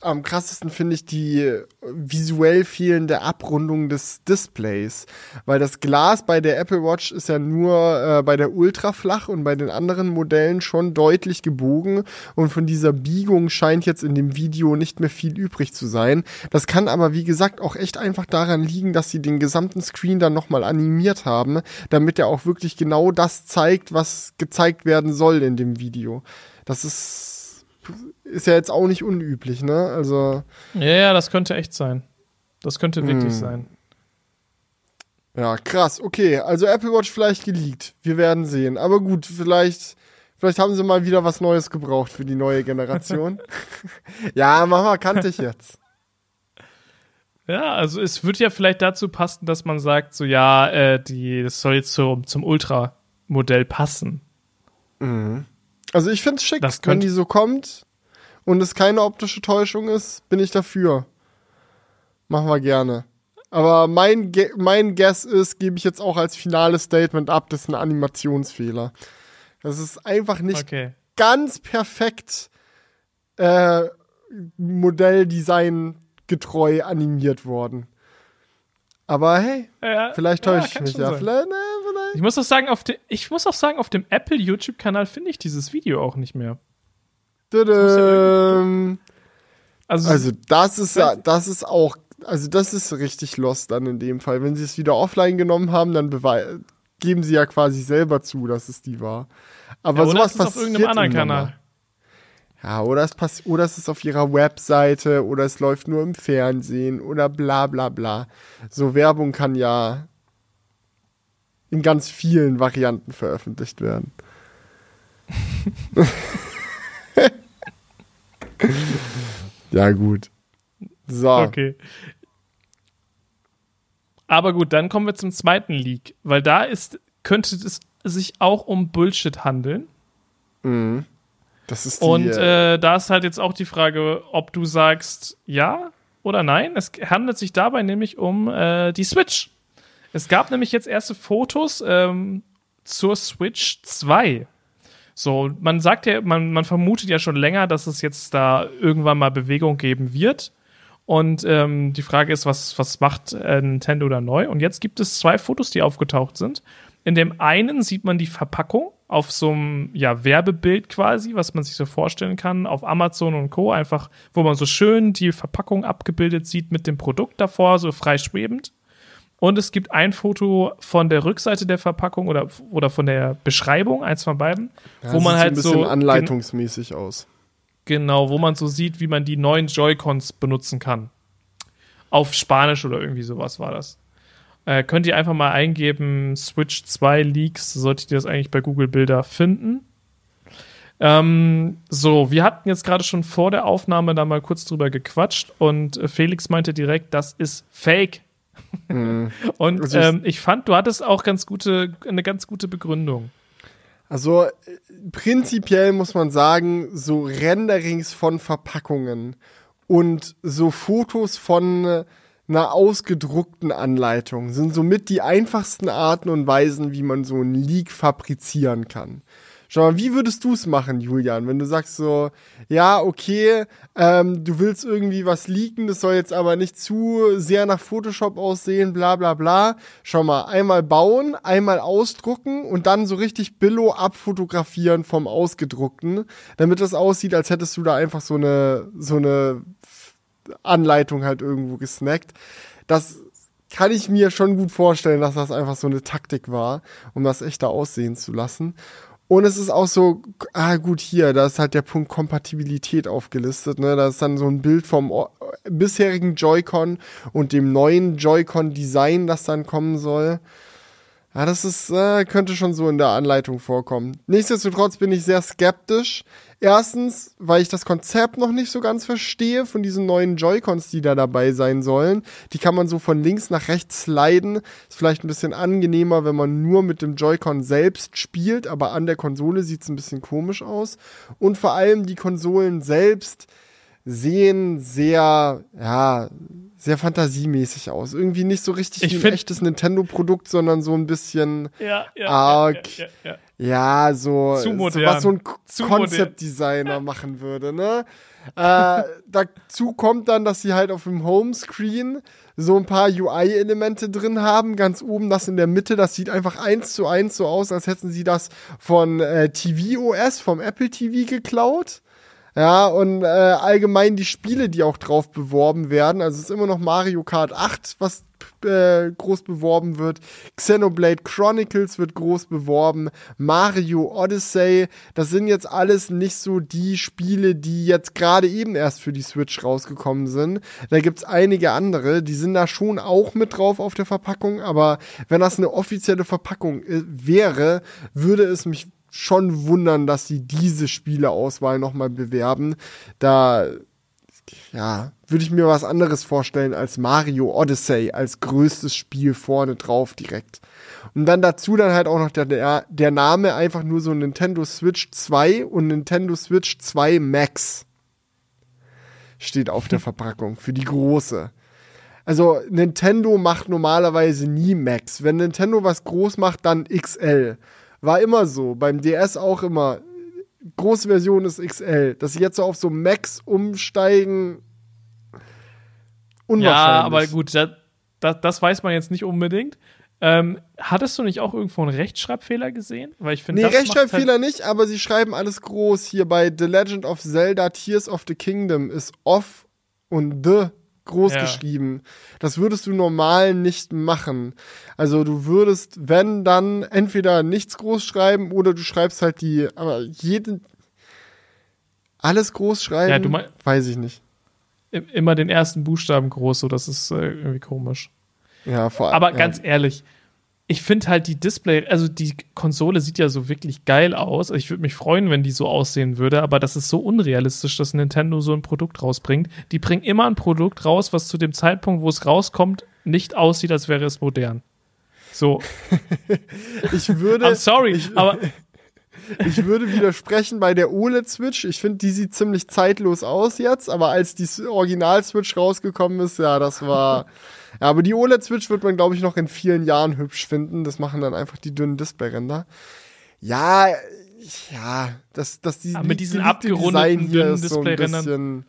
am krassesten finde ich die visuell fehlende Abrundung des Displays. Weil das Glas bei der Apple Watch ist ja nur äh, bei der Ultra flach und bei den anderen Modellen schon deutlich gebogen. Und von dieser Biegung scheint jetzt in dem Video nicht mehr viel übrig zu sein. Das kann aber, wie gesagt, auch echt einfach daran liegen, dass sie den gesamten Screen dann nochmal animiert haben, damit er auch wirklich genau das zeigt, was gezeigt werden soll in dem Video. Das ist ist ja jetzt auch nicht unüblich, ne? Also. Ja, ja, das könnte echt sein. Das könnte wirklich hm. sein. Ja, krass. Okay, also Apple Watch vielleicht geleakt. Wir werden sehen. Aber gut, vielleicht, vielleicht haben sie mal wieder was Neues gebraucht für die neue Generation. ja, Mama kannte ich jetzt. Ja, also es wird ja vielleicht dazu passen, dass man sagt, so ja, äh, die, das soll jetzt so zum Ultra-Modell passen. Mhm. Also ich finde es schick, wenn die so kommt und es keine optische Täuschung ist, bin ich dafür. Machen wir gerne. Aber mein, Ge mein Guess ist, gebe ich jetzt auch als finales Statement ab, das ist ein Animationsfehler. Das ist einfach nicht okay. ganz perfekt äh, Modelldesign getreu animiert worden. Aber hey, ja, vielleicht täusche ja, ich mich ja. Vielleicht, ne, ich muss auch sagen, auf de, ich muss auch sagen, auf dem Apple YouTube-Kanal finde ich dieses Video auch nicht mehr. Also, also das ist ja, das ist auch, also das ist richtig lost dann in dem Fall. Wenn sie es wieder offline genommen haben, dann geben sie ja quasi selber zu, dass es die war. Aber ja, sowas passiert auf irgendeinem anderen Kanal. Ja, oder es, pass oder es ist auf ihrer Webseite oder es läuft nur im Fernsehen oder bla bla bla. So Werbung kann ja in ganz vielen Varianten veröffentlicht werden. ja, gut. So. Okay. Aber gut, dann kommen wir zum zweiten Leak, weil da ist, könnte es sich auch um Bullshit handeln. Mhm. Das ist die, Und äh, da ist halt jetzt auch die Frage, ob du sagst ja oder nein. Es handelt sich dabei nämlich um äh, die Switch. Es gab nämlich jetzt erste Fotos ähm, zur Switch 2. So, man sagt ja, man, man vermutet ja schon länger, dass es jetzt da irgendwann mal Bewegung geben wird. Und ähm, die Frage ist, was, was macht äh, Nintendo da neu? Und jetzt gibt es zwei Fotos, die aufgetaucht sind. In dem einen sieht man die Verpackung auf so einem ja, Werbebild quasi, was man sich so vorstellen kann, auf Amazon und Co. Einfach, wo man so schön die Verpackung abgebildet sieht mit dem Produkt davor, so frei schwebend. Und es gibt ein Foto von der Rückseite der Verpackung oder, oder von der Beschreibung, eins von beiden, Ja, wo man sieht halt so ein bisschen so. anleitungsmäßig aus. Genau, wo man so sieht, wie man die neuen Joy-Cons benutzen kann. Auf Spanisch oder irgendwie sowas war das. Äh, könnt ihr einfach mal eingeben, Switch 2 Leaks, solltet ihr das eigentlich bei Google Bilder finden. Ähm, so, wir hatten jetzt gerade schon vor der Aufnahme da mal kurz drüber gequatscht und äh, Felix meinte direkt, das ist Fake. und Also ich- ähm, ich fand, du hattest auch ganz gute, eine ganz gute Begründung. Also äh, prinzipiell muss man sagen, so Renderings von Verpackungen und so Fotos von äh, einer ausgedruckten Anleitung sind somit die einfachsten Arten und Weisen, wie man so ein Leak fabrizieren kann. Schau mal, wie würdest du es machen, Julian, wenn du sagst so, ja, okay, ähm, du willst irgendwie was leaken, das soll jetzt aber nicht zu sehr nach Photoshop aussehen, bla bla bla. Schau mal, einmal bauen, einmal ausdrucken und dann so richtig Billo abfotografieren vom Ausgedruckten, damit das aussieht, als hättest du da einfach so eine, so eine Anleitung halt irgendwo gesnackt. Das kann ich mir schon gut vorstellen, dass das einfach so eine Taktik war, um das echter aussehen zu lassen. Und es ist auch so, ah gut, hier, da ist halt der Punkt Kompatibilität aufgelistet. Ne? Da ist dann so ein Bild vom bisherigen Joy-Con und dem neuen Joy-Con-Design, das dann kommen soll. Ja, das ist, äh, könnte schon so in der Anleitung vorkommen. Nichtsdestotrotz bin ich sehr skeptisch. Erstens, weil ich das Konzept noch nicht so ganz verstehe von diesen neuen Joy-Cons, die da dabei sein sollen. Die kann man so von links nach rechts sliden. Ist vielleicht ein bisschen angenehmer, wenn man nur mit dem Joy-Con selbst spielt, aber an der Konsole sieht es ein bisschen komisch aus. Und vor allem die Konsolen selbst sehen sehr, ja, sehr fantasiemäßig aus. Irgendwie nicht so richtig Ich wie ein echtes Nintendo-Produkt, sondern so ein bisschen, Ja, ja. Arg. ja, ja, so, so was so ein Concept-Designer machen würde, ne? äh, dazu kommt dann, dass sie halt auf dem Homescreen so ein paar UI-Elemente drin haben. Ganz oben das in der Mitte, das sieht einfach eins zu eins so aus, als hätten sie das von äh, TVOS, vom Apple TV geklaut. Ja, und äh, allgemein die Spiele, die auch drauf beworben werden. Also es ist immer noch Mario Kart 8, was äh, groß beworben wird. Xenoblade Chronicles wird groß beworben. Mario Odyssey. Das sind jetzt alles nicht so die Spiele, die jetzt gerade eben erst für die Switch rausgekommen sind. Da gibt's einige andere, die sind da schon auch mit drauf auf der Verpackung. Aber wenn das eine offizielle Verpackung äh, wäre, würde es mich schon wundern, dass sie diese Spieleauswahl nochmal bewerben. Da, ja, würde ich mir was anderes vorstellen als Mario Odyssey als größtes Spiel vorne drauf direkt. Und dann dazu dann halt auch noch der, der, der Name einfach nur so Nintendo Switch 2 und Nintendo Switch 2 Max steht auf der Verpackung für die große. Also Nintendo macht normalerweise nie Max. Wenn Nintendo was groß macht, dann XL. War immer so. Beim DS auch immer. Große Version ist XL. Dass sie jetzt so auf so Max umsteigen. Unwahrscheinlich. Ja, aber gut, da, da, das weiß man jetzt nicht unbedingt. Ähm, hattest du nicht auch irgendwo einen Rechtschreibfehler gesehen? Weil ich finde, Nee, das macht's Rechtschreibfehler halt, nicht, aber sie schreiben alles groß. Hier bei The Legend of Zelda Tears of the Kingdom ist off und the groß Ja. geschrieben. Das würdest du normal nicht machen. Also du würdest, wenn, dann entweder nichts groß schreiben oder du schreibst halt die, aber jeden, alles groß schreiben, Ja, du mein- weiß ich nicht. im- immer den ersten Buchstaben groß, so das ist äh, irgendwie komisch. Ja, vor allem. Aber ja. ganz ehrlich, ich finde halt die Display, also die Konsole sieht ja so wirklich geil aus. Ich würde mich freuen, wenn die so aussehen würde, aber das ist so unrealistisch, dass Nintendo so ein Produkt rausbringt. Die bringen immer ein Produkt raus, was zu dem Zeitpunkt, wo es rauskommt, nicht aussieht, als wäre es modern. So, ich würde, I'm sorry, ich, aber Ich würde widersprechen bei der OLED-Switch. Ich finde, die sieht ziemlich zeitlos aus jetzt, aber als die Original-Switch rausgekommen ist, ja, das war. Ja, aber die OLED-Switch wird man, glaube ich, noch in vielen Jahren hübsch finden. Das machen dann einfach die dünnen Display-Ränder. Ja, ja, dass, dass die, Aber mit diesen die- die abgerundeten, dünnen Displayrändern.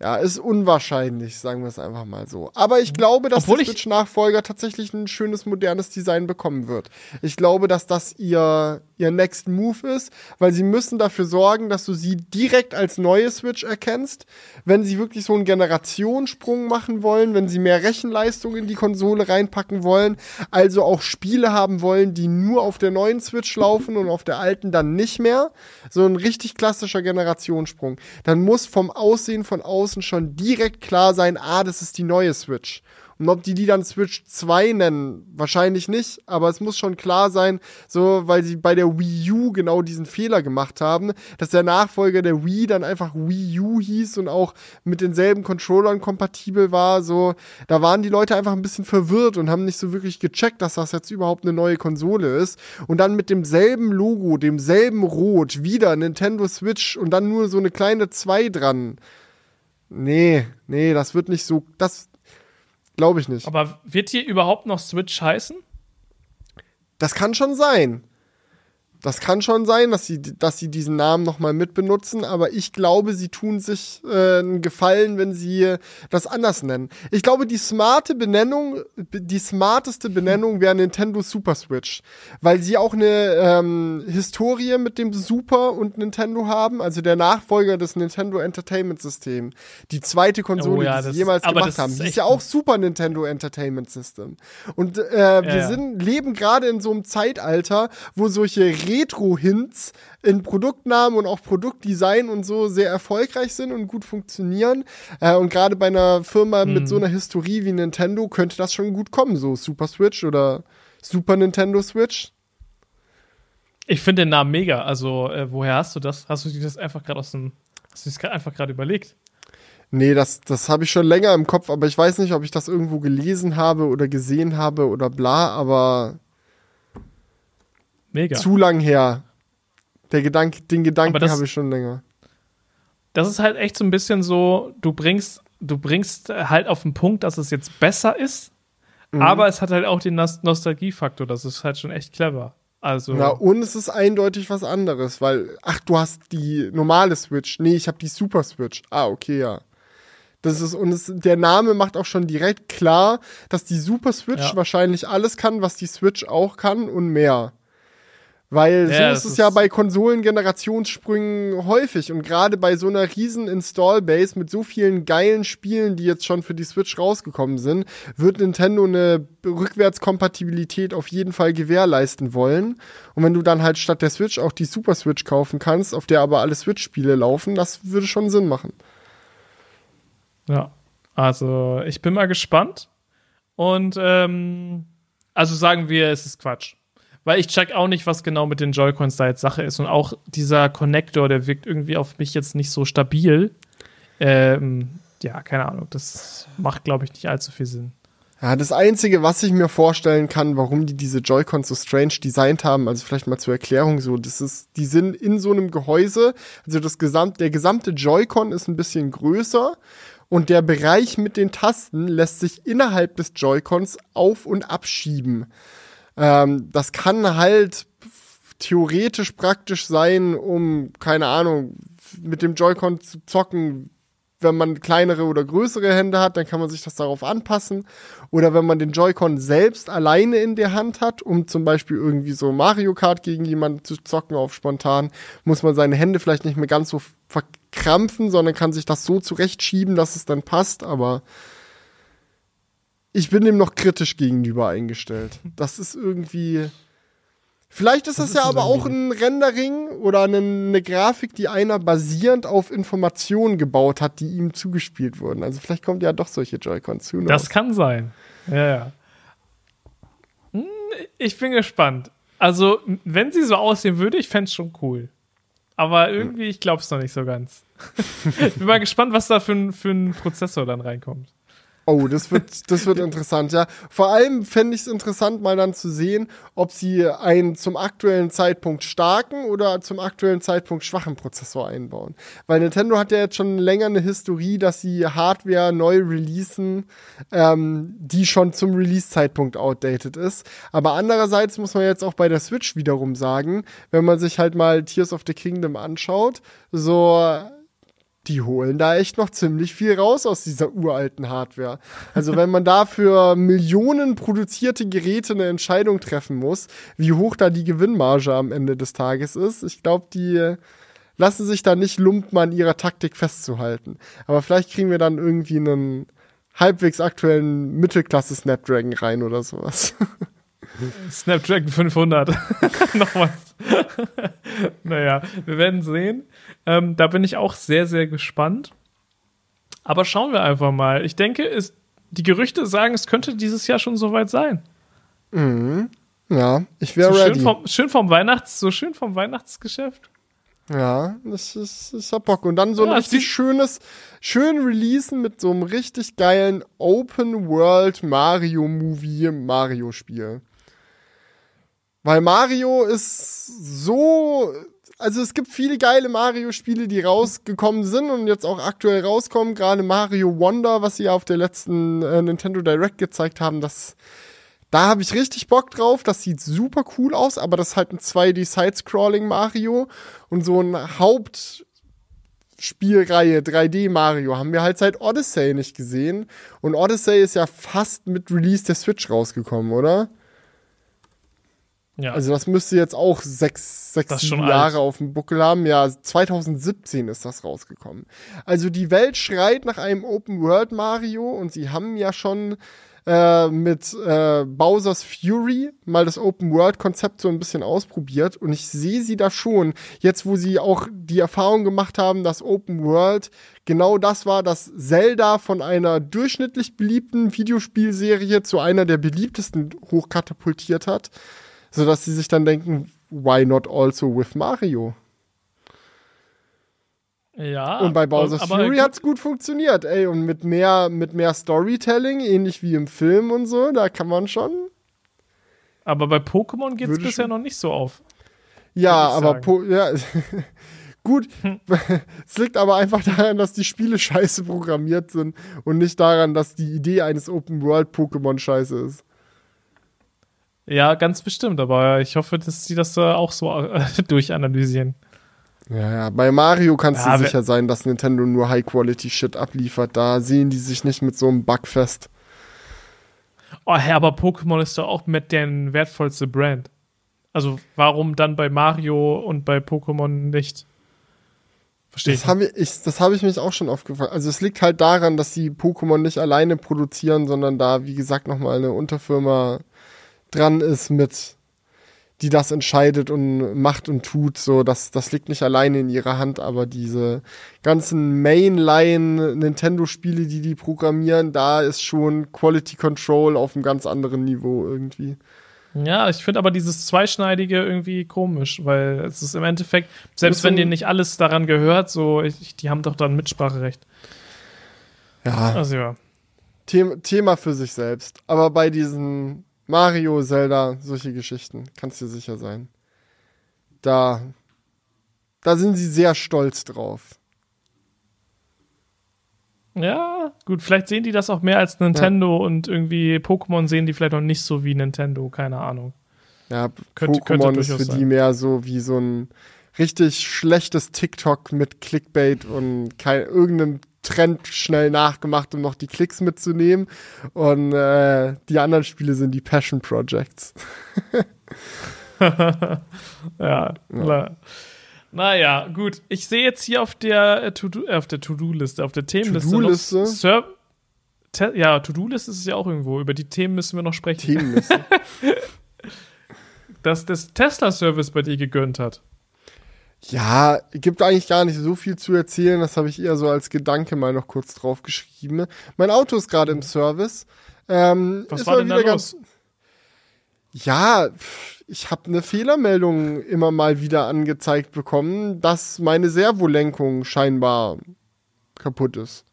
ja, ist unwahrscheinlich, sagen wir es einfach mal so. Aber ich glaube, dass Obwohl der Switch-Nachfolger tatsächlich ein schönes, modernes Design bekommen wird. Ich glaube, dass das ihr, ihr Next Move ist, weil sie müssen dafür sorgen, dass du sie direkt als neue Switch erkennst. Wenn sie wirklich so einen Generationssprung machen wollen, wenn sie mehr Rechenleistung in die Konsole reinpacken wollen, also auch Spiele haben wollen, die nur auf der neuen Switch laufen und auf der alten dann nicht mehr, so ein richtig klassischer Generationssprung, dann muss vom Aussehen von außen schon direkt klar sein, ah, das ist die neue Switch. Und ob die die dann Switch 2 nennen, wahrscheinlich nicht, aber es muss schon klar sein, so, weil sie bei der Wii U genau diesen Fehler gemacht haben, dass der Nachfolger der Wii dann einfach Wii U hieß und auch mit denselben Controllern kompatibel war, so, da waren die Leute einfach ein bisschen verwirrt und haben nicht so wirklich gecheckt, dass das jetzt überhaupt eine neue Konsole ist. Und dann mit demselben Logo, demselben Rot, wieder Nintendo Switch und dann nur so eine kleine 2 dran. Nee, nee, das wird nicht so, das glaube ich nicht. Aber wird hier überhaupt noch Switch heißen? Das kann schon sein. Das kann schon sein, dass sie, dass sie diesen Namen nochmal mitbenutzen, aber ich glaube, sie tun sich äh, einen Gefallen, wenn sie das anders nennen. Ich glaube, die smarte Benennung, die smarteste Benennung wäre Nintendo Super Switch, weil sie auch eine ähm, Historie mit dem Super und Nintendo haben, also der Nachfolger des Nintendo Entertainment System. Die zweite Konsole, Oh ja, die sie jemals gemacht haben. Die ist ja auch Super Nintendo Entertainment System. Und äh, wir ja. sind leben gerade in so einem Zeitalter, wo solche Retro-Hints in Produktnamen und auch Produktdesign und so sehr erfolgreich sind und gut funktionieren. Äh, und gerade bei einer Firma Mhm. mit so einer Historie wie Nintendo könnte das schon gut kommen, so Super Switch oder Super Nintendo Switch. Ich finde den Namen mega. Also, äh, woher hast du das? Hast du dir das einfach gerade aus dem. Hast du das einfach gerade überlegt? Nee, das, das habe ich schon länger im Kopf, aber ich weiß nicht, ob ich das irgendwo gelesen habe oder gesehen habe oder bla, aber Mega. zu lang her. Der Gedanke, den Gedanken habe ich schon länger. das ist halt echt so ein bisschen so, du bringst, du bringst halt auf den Punkt, dass es jetzt besser ist, Mhm. aber es hat halt auch den Nos Nostalgiefaktor. Das ist halt schon echt clever. Also, Na, und es ist eindeutig was anderes, weil, ach, du hast die normale Switch. Nee, ich habe die Super Switch. Ah, okay, ja. Das ist, und es, der Name macht auch schon direkt klar, dass die Super Switch Ja. wahrscheinlich alles kann, was die Switch auch kann und mehr. Weil Ja, so ist es ist- ja bei Konsolen-Generationssprüngen häufig und gerade bei so einer riesen Install-Base mit so vielen geilen Spielen, die jetzt schon für die Switch rausgekommen sind, wird Nintendo eine Rückwärtskompatibilität auf jeden Fall gewährleisten wollen. Und wenn du dann halt statt der Switch auch die Super Switch kaufen kannst, auf der aber alle Switch-Spiele laufen, das würde schon Sinn machen. ja. Also, ich bin mal gespannt. Und, ähm, also sagen wir, es ist Quatsch. Weil ich check auch nicht, was genau mit den Joy-Cons da jetzt Sache ist. Und auch dieser Connector, der wirkt irgendwie auf mich jetzt nicht so stabil. Ähm, ja, keine Ahnung. Das macht, glaube ich, nicht allzu viel Sinn. Ja, das Einzige, was ich mir vorstellen kann, warum die diese Joy-Cons so strange designt haben, also vielleicht mal zur Erklärung so, das ist, die sind in so einem Gehäuse, also das gesamt, der gesamte Joy-Con ist ein bisschen größer und der Bereich mit den Tasten lässt sich innerhalb des Joy-Cons auf- und abschieben. Ähm, das kann halt theoretisch praktisch sein, um, keine Ahnung, mit dem Joy-Con zu zocken, wenn man kleinere oder größere Hände hat, dann kann man sich das darauf anpassen. Oder wenn man den Joy-Con selbst alleine in der Hand hat, um zum Beispiel irgendwie so Mario Kart gegen jemanden zu zocken auf spontan, muss man seine Hände vielleicht nicht mehr ganz so verkrampfen, sondern kann sich das so zurechtschieben, dass es dann passt. Aber ich bin dem noch kritisch gegenüber eingestellt. Das ist irgendwie. Vielleicht ist das, ist ja aber auch ein Rendering oder eine, eine Grafik, die einer basierend auf Informationen gebaut hat, die ihm zugespielt wurden. Also vielleicht kommt ja doch solche Joy-Cons zu. Das kann sein. Ja, ja. Hm, Ich bin gespannt. Also, wenn sie so aussehen würde, ich fände es schon cool. Aber irgendwie, ich glaube es noch nicht so ganz. ich bin mal gespannt, was da für für ein Prozessor dann reinkommt. Oh, das wird, das wird interessant, ja. Vor allem fände ich es interessant, mal dann zu sehen, ob sie einen zum aktuellen Zeitpunkt starken oder zum aktuellen Zeitpunkt schwachen Prozessor einbauen. Weil Nintendo hat ja jetzt schon länger eine Historie, dass sie Hardware neu releasen, ähm, die schon zum Release-Zeitpunkt outdated ist. Aber andererseits muss man jetzt auch bei der Switch wiederum sagen, wenn man sich halt mal Tears of the Kingdom anschaut, so die holen da echt noch ziemlich viel raus aus dieser uralten Hardware. Also wenn man da für Millionen produzierte Geräte eine Entscheidung treffen muss, wie hoch da die Gewinnmarge am Ende des Tages ist, ich glaube, die lassen sich da nicht lumpen an ihrer Taktik festzuhalten. Aber vielleicht kriegen wir dann irgendwie einen halbwegs aktuellen Mittelklasse Snapdragon rein oder sowas. Snapdragon 500. Nochmal. naja, wir werden sehen. Ähm, da bin ich auch sehr, sehr gespannt. Aber schauen wir einfach mal. Ich denke, es, die Gerüchte sagen, es könnte dieses Jahr schon soweit sein. Mhm. Ja, ich wäre so ready. Schön vom, schön vom Weihnachts, so schön vom Weihnachtsgeschäft. Ja, das ist, das hab Bock. Und dann so ein Ja, richtig schönes, schön releasen mit so einem richtig geilen Open World Mario Movie Mario Spiel. Weil Mario ist so, also es gibt viele geile Mario Spiele, die rausgekommen sind und jetzt auch aktuell rauskommen. Gerade Mario Wonder, was sie ja auf der letzten äh, Nintendo Direct gezeigt haben, das, da habe ich richtig Bock drauf. Das sieht super cool aus, aber das ist halt ein 2D Side-Scrolling Mario und so ein Hauptspielreihe 3D Mario haben wir halt seit Odyssey nicht gesehen. Und Odyssey ist ja fast mit Release der Switch rausgekommen, oder? Ja. Also das müsste jetzt auch sechs, sechs Jahre alt. auf dem Buckel haben. Ja, 2017 ist das rausgekommen. Also die Welt schreit nach einem Open World Mario und sie haben ja schon äh, mit äh, Bowser's Fury mal das Open World Konzept so ein bisschen ausprobiert und ich sehe sie da schon. Jetzt, wo sie auch die Erfahrung gemacht haben, dass Open World genau das war, dass Zelda von einer durchschnittlich beliebten Videospielserie zu einer der beliebtesten hochkatapultiert hat sodass sie sich dann denken, why not also with Mario? ja. und bei Bowser's aber Fury gut, hat's gut funktioniert, ey, und mit mehr, mit mehr Storytelling, ähnlich wie im Film und so, da kann man schon. Aber bei Pokémon geht es bisher noch nicht so auf. Ja, aber ja, gut. es liegt aber einfach daran, dass die Spiele scheiße programmiert sind und nicht daran, dass die Idee eines Open World Pokémon scheiße ist. Ja, ganz bestimmt, aber ich hoffe, dass sie das äh, auch so äh, durchanalysieren. Ja, ja, bei Mario kannst Ja, du sicher sein, dass Nintendo nur High-Quality-Shit abliefert. Da sehen die sich nicht mit so einem Bug fest. Oh, hä, aber Pokémon ist doch auch mit deren wertvollste Brand. Also warum dann bei Mario und bei Pokémon nicht? Verstehe. Das habe ich, das habe ich mich auch schon aufgefallen. Also es liegt halt daran, dass sie Pokémon nicht alleine produzieren, sondern da, wie gesagt, nochmal eine Unterfirma dran ist mit, die das entscheidet und macht und tut. So, das, das liegt nicht alleine in ihrer Hand, aber diese ganzen Mainline Nintendo-Spiele, die die programmieren, da ist schon Quality Control auf einem ganz anderen Niveau irgendwie. Ja, ich finde aber dieses Zweischneidige irgendwie komisch, weil es ist im Endeffekt, selbst wenn dir nicht alles daran gehört, so, ich, die haben doch dann Mitspracherecht. Ja, Also ja. Thema, Thema für sich selbst. Aber bei diesen Mario, Zelda, solche Geschichten, kannst du dir sicher sein. Da, da sind sie sehr stolz drauf. Ja, gut, vielleicht sehen die das auch mehr als Nintendo und irgendwie Pokémon sehen die vielleicht noch nicht so wie Nintendo, keine Ahnung. Ja, Könnte- könnte Pokémon ist für durchaus die sein. mehr so wie so ein richtig schlechtes TikTok mit Clickbait und kein, irgendeinem Trend schnell nachgemacht, um noch die Klicks mitzunehmen. Und äh, die anderen Spiele sind die Passion Projects. Ja, klar. Naja, gut. Ich sehe jetzt hier auf der äh, To-Do, äh, auf der To-Do-Liste, auf der Themenliste. To-Do-Liste? Ser Te ja, To-Do-Liste ist es ja auch irgendwo. Über die Themen müssen wir noch sprechen. Themenliste. Dass das Tesla-Service bei dir gegönnt hat. Ja, gibt eigentlich gar nicht so viel zu erzählen. Das habe ich eher so als Gedanke mal noch kurz drauf geschrieben. Mein Auto ist gerade im Service. Ähm, Was war denn da los? Ja, ich habe eine Fehlermeldung immer mal wieder angezeigt bekommen, dass meine Servolenkung scheinbar kaputt ist.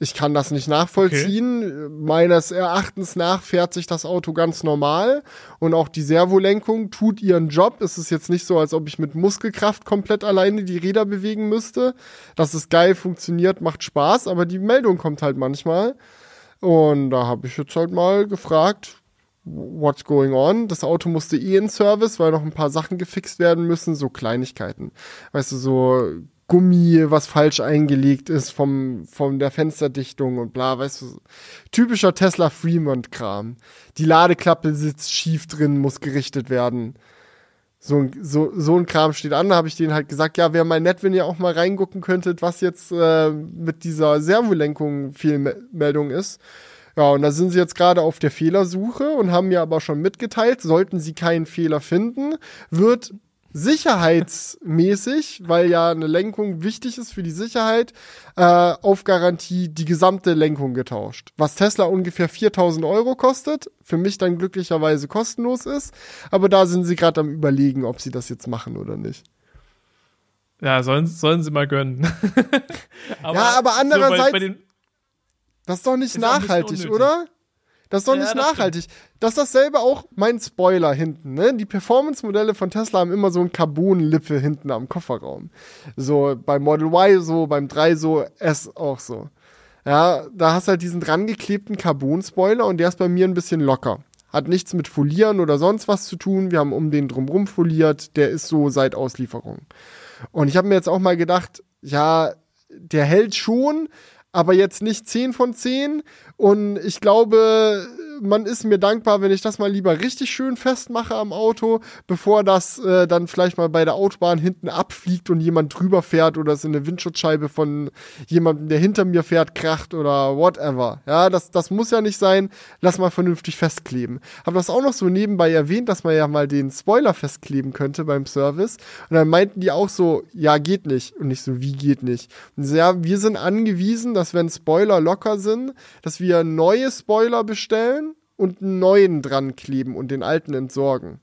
Ich kann das nicht nachvollziehen. Okay. Meines Erachtens nach fährt sich das Auto ganz normal und auch die Servolenkung tut ihren Job. Es ist jetzt nicht so, als ob ich mit Muskelkraft komplett alleine die Räder bewegen müsste. Das ist geil, funktioniert, macht Spaß, aber die Meldung kommt halt manchmal. Und da habe ich jetzt halt mal gefragt, what's going on? Das Auto musste eh in Service, weil noch ein paar Sachen gefixt werden müssen, so Kleinigkeiten. Weißt du, so Gummi, was falsch eingelegt ist vom, von der Fensterdichtung und bla, weißt du, typischer Tesla Fremont-Kram. Die Ladeklappe sitzt schief drin, muss gerichtet werden. So, so, so ein Kram steht an, da habe ich denen halt gesagt, ja, wäre mal nett, wenn ihr auch mal reingucken könntet, was jetzt äh, mit dieser Servolenkung Fehlmeldung ist. Ja, und da sind sie jetzt gerade auf der Fehlersuche und haben mir aber schon mitgeteilt, sollten sie keinen Fehler finden, wird sicherheitsmäßig, weil ja eine Lenkung wichtig ist für die Sicherheit, äh, auf Garantie die gesamte Lenkung getauscht. Was Tesla ungefähr 4000 Euro kostet, für mich dann glücklicherweise kostenlos ist. Aber da sind sie gerade am Überlegen, ob sie das jetzt machen oder nicht. Ja, sollen, sollen sie mal gönnen. aber ja, aber andererseits, so bei, bei das ist doch nicht nachhaltig, oder? Das ist doch ja, nicht nachhaltig. Stimmt. Das ist dasselbe auch mein Spoiler hinten. Ne? Die Performance-Modelle von Tesla haben immer so ein Carbon-Lippe hinten am Kofferraum. So beim Model Y so, beim 3 so, S auch so. Ja, da hast du halt diesen dran geklebten Carbon-Spoiler und der ist bei mir ein bisschen locker. Hat nichts mit Folieren oder sonst was zu tun. Wir haben um den drumrum foliert. Der ist so seit Auslieferung. Und ich habe mir jetzt auch mal gedacht, ja, der hält schon, aber jetzt nicht 10 von 10. Und ich glaube, man ist mir dankbar, wenn ich das mal lieber richtig schön festmache am Auto, bevor das äh, dann vielleicht mal bei der Autobahn hinten abfliegt und jemand drüber fährt oder es in eine Windschutzscheibe von jemandem, der hinter mir fährt, kracht oder whatever. Ja, das, das muss ja nicht sein. Lass mal vernünftig festkleben. Hab das auch noch so nebenbei erwähnt, dass man ja mal den Spoiler festkleben könnte beim Service. Und dann meinten die auch so, ja, geht nicht. Und nicht so, wie geht nicht? Und so, ja, wir sind angewiesen, dass wenn Spoiler locker sind, dass wir neue Spoiler bestellen und einen neuen dran kleben und den alten entsorgen.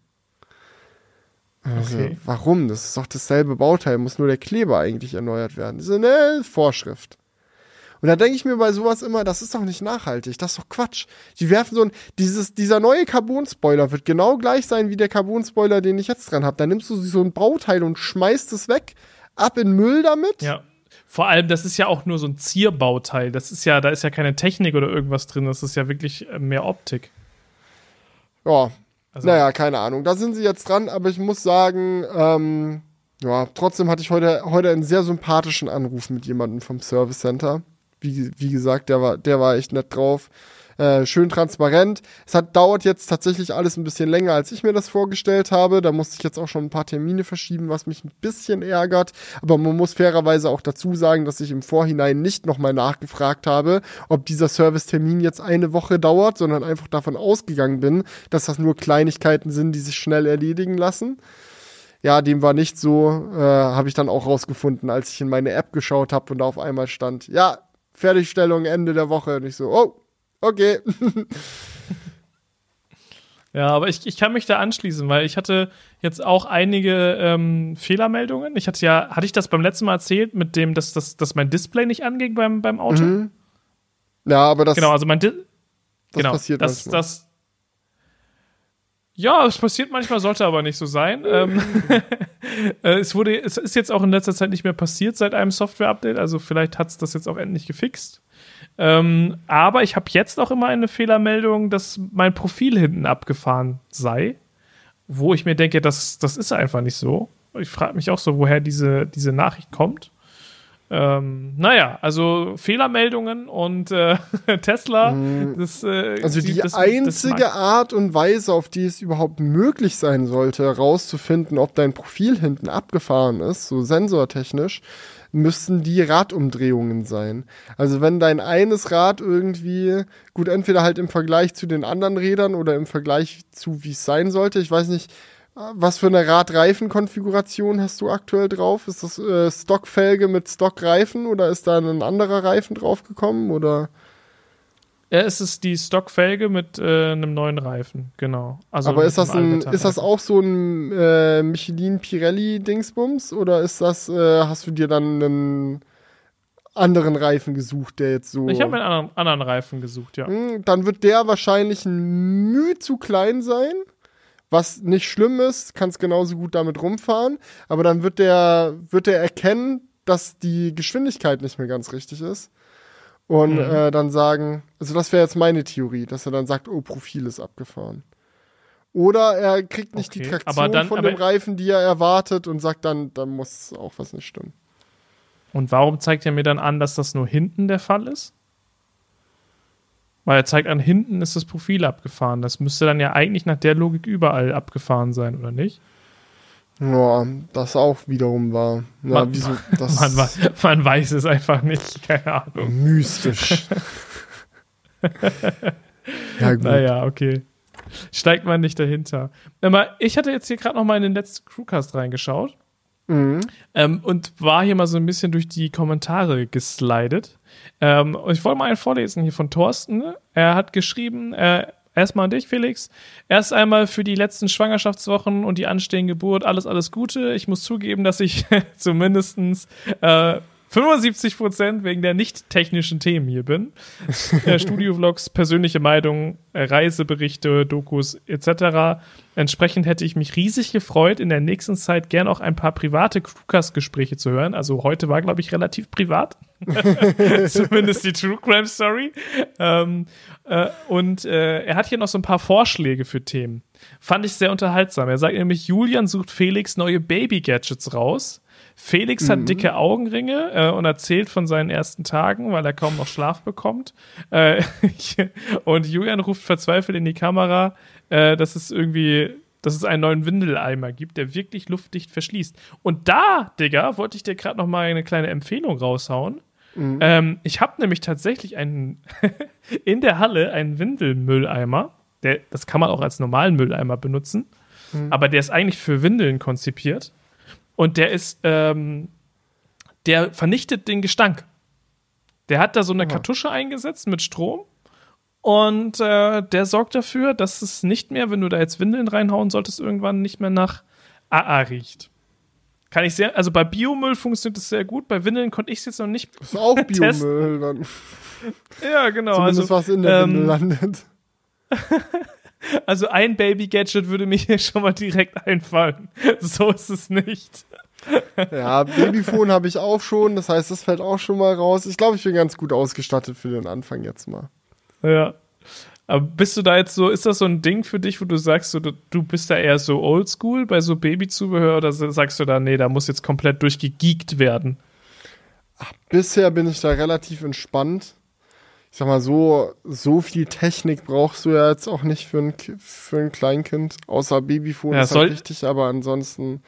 Also, okay. warum? Das ist doch dasselbe Bauteil, muss nur der Kleber eigentlich erneuert werden. Das ist eine Vorschrift. Und da denke ich mir bei sowas immer, das ist doch nicht nachhaltig, das ist doch Quatsch. Die werfen so ein, dieses, dieser neue Carbon-Spoiler wird genau gleich sein wie der Carbon-Spoiler, den ich jetzt dran habe. Da nimmst du so ein Bauteil und schmeißt es weg, ab in Müll damit. Ja. Vor allem, das ist ja auch nur so ein Zierbauteil. Das ist ja, da ist ja keine Technik oder irgendwas drin. Das ist ja wirklich äh, mehr Optik. Ja. Also. Naja, keine Ahnung. Da sind sie jetzt dran, aber ich muss sagen, ähm, ja, trotzdem hatte ich heute, heute einen sehr sympathischen Anruf mit jemandem vom Service Center. Wie, wie gesagt, der war, der war echt nett drauf. Äh, schön transparent. Es hat dauert jetzt tatsächlich alles ein bisschen länger, als ich mir das vorgestellt habe. Da musste ich jetzt auch schon ein paar Termine verschieben, was mich ein bisschen ärgert. Aber man muss fairerweise auch dazu sagen, dass ich im Vorhinein nicht nochmal nachgefragt habe, ob dieser Servicetermin jetzt eine Woche dauert, sondern einfach davon ausgegangen bin, dass das nur Kleinigkeiten sind, die sich schnell erledigen lassen. Ja, dem war nicht so, äh, habe ich dann auch rausgefunden, als ich in meine App geschaut habe und da auf einmal stand, ja, Fertigstellung Ende der Woche. Und ich so, oh, okay. Ja, aber ich, ich kann mich da anschließen, weil ich hatte jetzt auch einige ähm, Fehlermeldungen. Ich hatte ja, hatte ich das beim letzten Mal erzählt, mit dem, dass, dass, dass mein Display nicht anging beim, beim Auto? Mhm. Ja, aber das. Genau, also mein Di das genau, passiert das, das, ja, es passiert manchmal, sollte aber nicht so sein. ähm, äh, es wurde, es ist jetzt auch in letzter Zeit nicht mehr passiert seit einem Software-Update, also vielleicht hat es das jetzt auch endlich gefixt. Ähm, aber ich habe jetzt auch immer eine Fehlermeldung, dass mein Profil hinten abgefahren sei, wo ich mir denke, das, das ist einfach nicht so. Ich frage mich auch so, woher diese, diese Nachricht kommt. Ähm, naja, also Fehlermeldungen und äh, Tesla. Mhm. Das, äh, also die das, einzige das Art und Weise, auf die es überhaupt möglich sein sollte, herauszufinden, ob dein Profil hinten abgefahren ist, so sensortechnisch, müssten die Radumdrehungen sein. Also wenn dein eines Rad irgendwie, gut, entweder halt im Vergleich zu den anderen Rädern oder im Vergleich zu, wie es sein sollte, ich weiß nicht, was für eine Radreifenkonfiguration hast du aktuell drauf? Ist das äh, Stockfelge mit Stockreifen oder ist da ein anderer Reifen draufgekommen oder? Ja, es ist die Stockfelge mit äh, einem neuen Reifen, genau. Also Aber ist das, ein, ist das auch so ein äh, Michelin Pirelli Dingsbums oder ist das, äh, hast du dir dann einen anderen Reifen gesucht, der jetzt so. Ich habe einen anderen, anderen Reifen gesucht, ja. Hm, Dann wird der wahrscheinlich ein Mühe zu klein sein. Was nicht schlimm ist, kannst genauso gut damit rumfahren. Aber dann wird der, wird der erkennen, dass die Geschwindigkeit nicht mehr ganz richtig ist. Und Mhm. äh, dann sagen, also das wäre jetzt meine Theorie, dass er dann sagt, oh, Profil ist abgefahren. Oder er kriegt nicht die Okay, Traktion aber dann- von dem Reifen, die er erwartet und sagt dann, da muss auch was nicht stimmen. Und warum zeigt er mir dann an, dass das nur hinten der Fall ist? Weil er zeigt an, hinten ist das Profil abgefahren. Das müsste dann ja eigentlich nach der Logik überall abgefahren sein, oder nicht? Ja, das auch wiederum war. Ja, Man- wieso? Man, wei- man weiß es einfach nicht, keine Ahnung. mystisch. ja, gut. Naja, okay. Steigt man nicht dahinter. Aber ich hatte jetzt hier gerade noch mal in den letzten Crewcast reingeschaut Mhm. ähm, und war hier mal so ein bisschen durch die Kommentare geslidet. Ähm, und ich wollte mal einen vorlesen hier von Thorsten. Er hat geschrieben, äh, erstmal an dich, Felix. Erst einmal für die letzten Schwangerschaftswochen und die anstehende Geburt alles, alles Gute. Ich muss zugeben, dass ich zumindestens äh, 75 Prozent wegen der nicht technischen Themen hier bin. Studio-Vlogs, persönliche Meinungen, äh, Reiseberichte, Dokus etc. Entsprechend hätte ich mich riesig gefreut, in der nächsten Zeit gern auch ein paar private Crewcast-Gespräche zu hören. Also heute war, glaube ich, relativ privat. Zumindest die True Crime Story. Ähm, äh, und äh, er hat hier noch so ein paar Vorschläge für Themen. Fand ich sehr unterhaltsam. Er sagt nämlich, Julian sucht Felix neue Baby-Gadgets raus. Felix hat dicke Augenringe äh, und erzählt von seinen ersten Tagen, weil er kaum noch Schlaf bekommt. Äh, und Julian ruft verzweifelt in die Kamera, äh, dass es irgendwie, dass es einen neuen Windeleimer gibt, der wirklich luftdicht verschließt. Und da, Digga, wollte ich dir gerade noch mal eine kleine Empfehlung raushauen. Ähm, ich habe nämlich tatsächlich einen in der Halle einen Windelmülleimer. Der, das kann man auch als normalen Mülleimer benutzen, aber der ist eigentlich für Windeln konzipiert. Und der ist, ähm, der vernichtet den Gestank. Der hat da so eine Kartusche eingesetzt mit Strom. Und äh, der sorgt dafür, dass es nicht mehr, wenn du da jetzt Windeln reinhauen solltest, irgendwann nicht mehr nach AA riecht. Kann ich sehr, also bei Biomüll funktioniert das sehr gut. Bei Windeln konnte ich es jetzt noch nicht. Ist auch. Biomüll dann. Ja, genau. Zumindest Also, was in der ähm, Windel landet. also ein Baby-Gadget würde mir hier schon mal direkt einfallen. So ist es nicht. Ja, Babyphone habe ich auch schon, das heißt, das fällt auch schon mal raus. Ich glaube, ich bin ganz gut ausgestattet für den Anfang jetzt mal. Ja. Aber bist du da jetzt so, ist das so ein Ding für dich, wo du sagst, so, du, du bist da eher so oldschool bei so Babyzubehör oder sagst du da, nee, da muss jetzt komplett durchgegeekt werden? Bisher bin ich da relativ entspannt. Ich sag mal, so, so viel Technik brauchst du ja jetzt auch nicht für ein, für ein Kleinkind, außer Babyphone Ja, ist halt wichtig, aber ansonsten.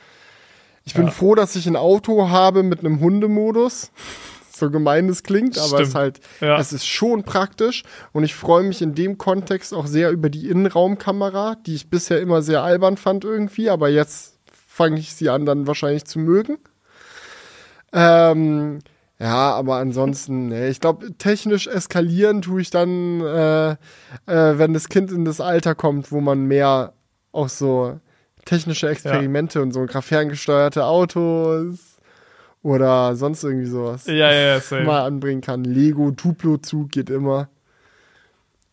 Ich bin Ja. froh, dass ich ein Auto habe mit einem Hundemodus. So gemein es klingt, aber es ist halt, Ja. es ist schon praktisch und ich freue mich in dem Kontext auch sehr über die Innenraumkamera, die ich bisher immer sehr albern fand irgendwie, aber jetzt fange ich sie an dann wahrscheinlich zu mögen. Ähm, ja, aber ansonsten, nee, ich glaube, technisch eskalieren tue ich dann, äh, äh, wenn das Kind in das Alter kommt, wo man mehr auch so technische Experimente und so ferngesteuerte Autos oder sonst irgendwie sowas Ja, ja, ja, same. mal anbringen kann. Lego, Tuplo-Zug geht immer.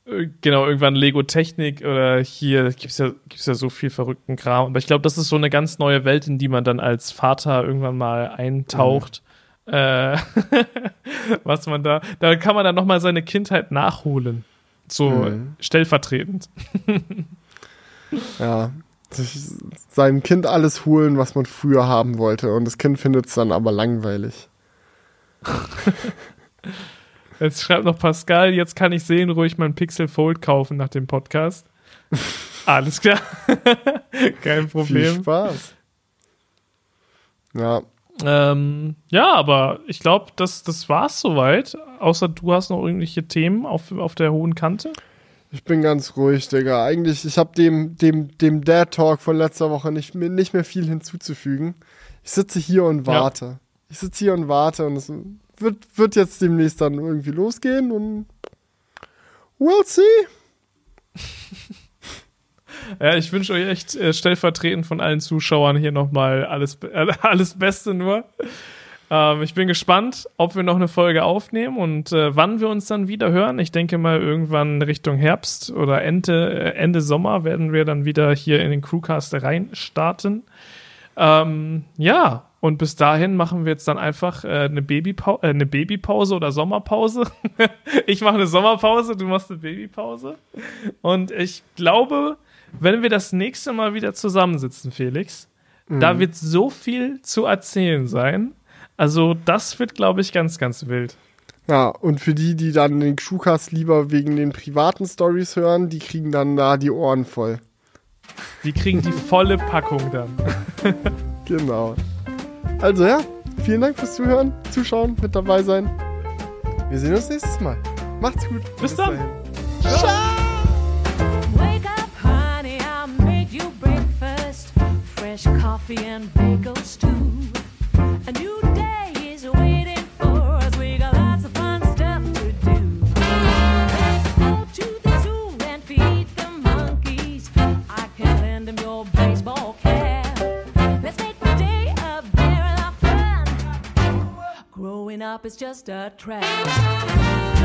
Äh, Genau, irgendwann Lego Technik oder hier gibt's ja, gibt's ja so viel verrückten Kram. Aber ich glaube, das ist so eine ganz neue Welt, in die man dann als Vater irgendwann mal eintaucht. Äh, was man da, da kann man dann nochmal seine Kindheit nachholen. So Mhm. stellvertretend. Ja, sich seinem Kind alles holen, was man früher haben wollte. Und das Kind findet es dann aber langweilig. Jetzt schreibt noch Pascal, jetzt kann ich sehen, ruhig mein Pixel Fold kaufen nach dem Podcast. Alles klar. Kein Viel Problem. Spaß. Ja, Ähm, ja, aber ich glaube, das, das war's soweit. Außer du hast noch irgendwelche Themen auf, auf der hohen Kante. ich bin ganz ruhig, Digga. Eigentlich, ich habe dem, dem, dem Dad Talk von letzter Woche nicht, mehr- nicht mehr viel hinzuzufügen. Ich sitze hier und Ja. warte. Ich sitze hier und warte und es wird, wird jetzt demnächst dann irgendwie losgehen und we'll see. Ja, ich wünsche euch echt äh, stellvertretend von allen Zuschauern hier nochmal alles, äh, alles Beste nur. Ähm, ich bin gespannt, ob wir noch eine Folge aufnehmen und äh, wann wir uns dann wieder hören. Ich denke mal, irgendwann Richtung Herbst oder Ende, äh, Ende Sommer werden wir dann wieder hier in den Crewcast reinstarten. Ähm, ja, und bis dahin machen wir jetzt dann einfach äh, eine, Babypau äh, eine Babypause oder Sommerpause. ich mache eine Sommerpause, du machst eine Babypause. Und ich glaube, wenn wir das nächste Mal wieder zusammensitzen, Felix, mhm. da wird so viel zu erzählen sein. Also, das wird, glaube ich, ganz, ganz wild. Ja, und für die, die dann den Crewcast lieber wegen den privaten Stories hören, die kriegen dann da die Ohren voll. Die kriegen die volle Packung dann. genau. Also ja, vielen Dank fürs Zuhören, Zuschauen, mit dabei sein. Wir sehen uns nächstes Mal. Macht's gut. Bis, Bis dann. Dahin. Ciao. Coffee and bagels too. A new day is waiting for us. We got lots of fun stuff to do. Let's go to the zoo and feed the monkeys. I can lend them your baseball cap. Let's make the day a very lot fun. Growing up is just a trap.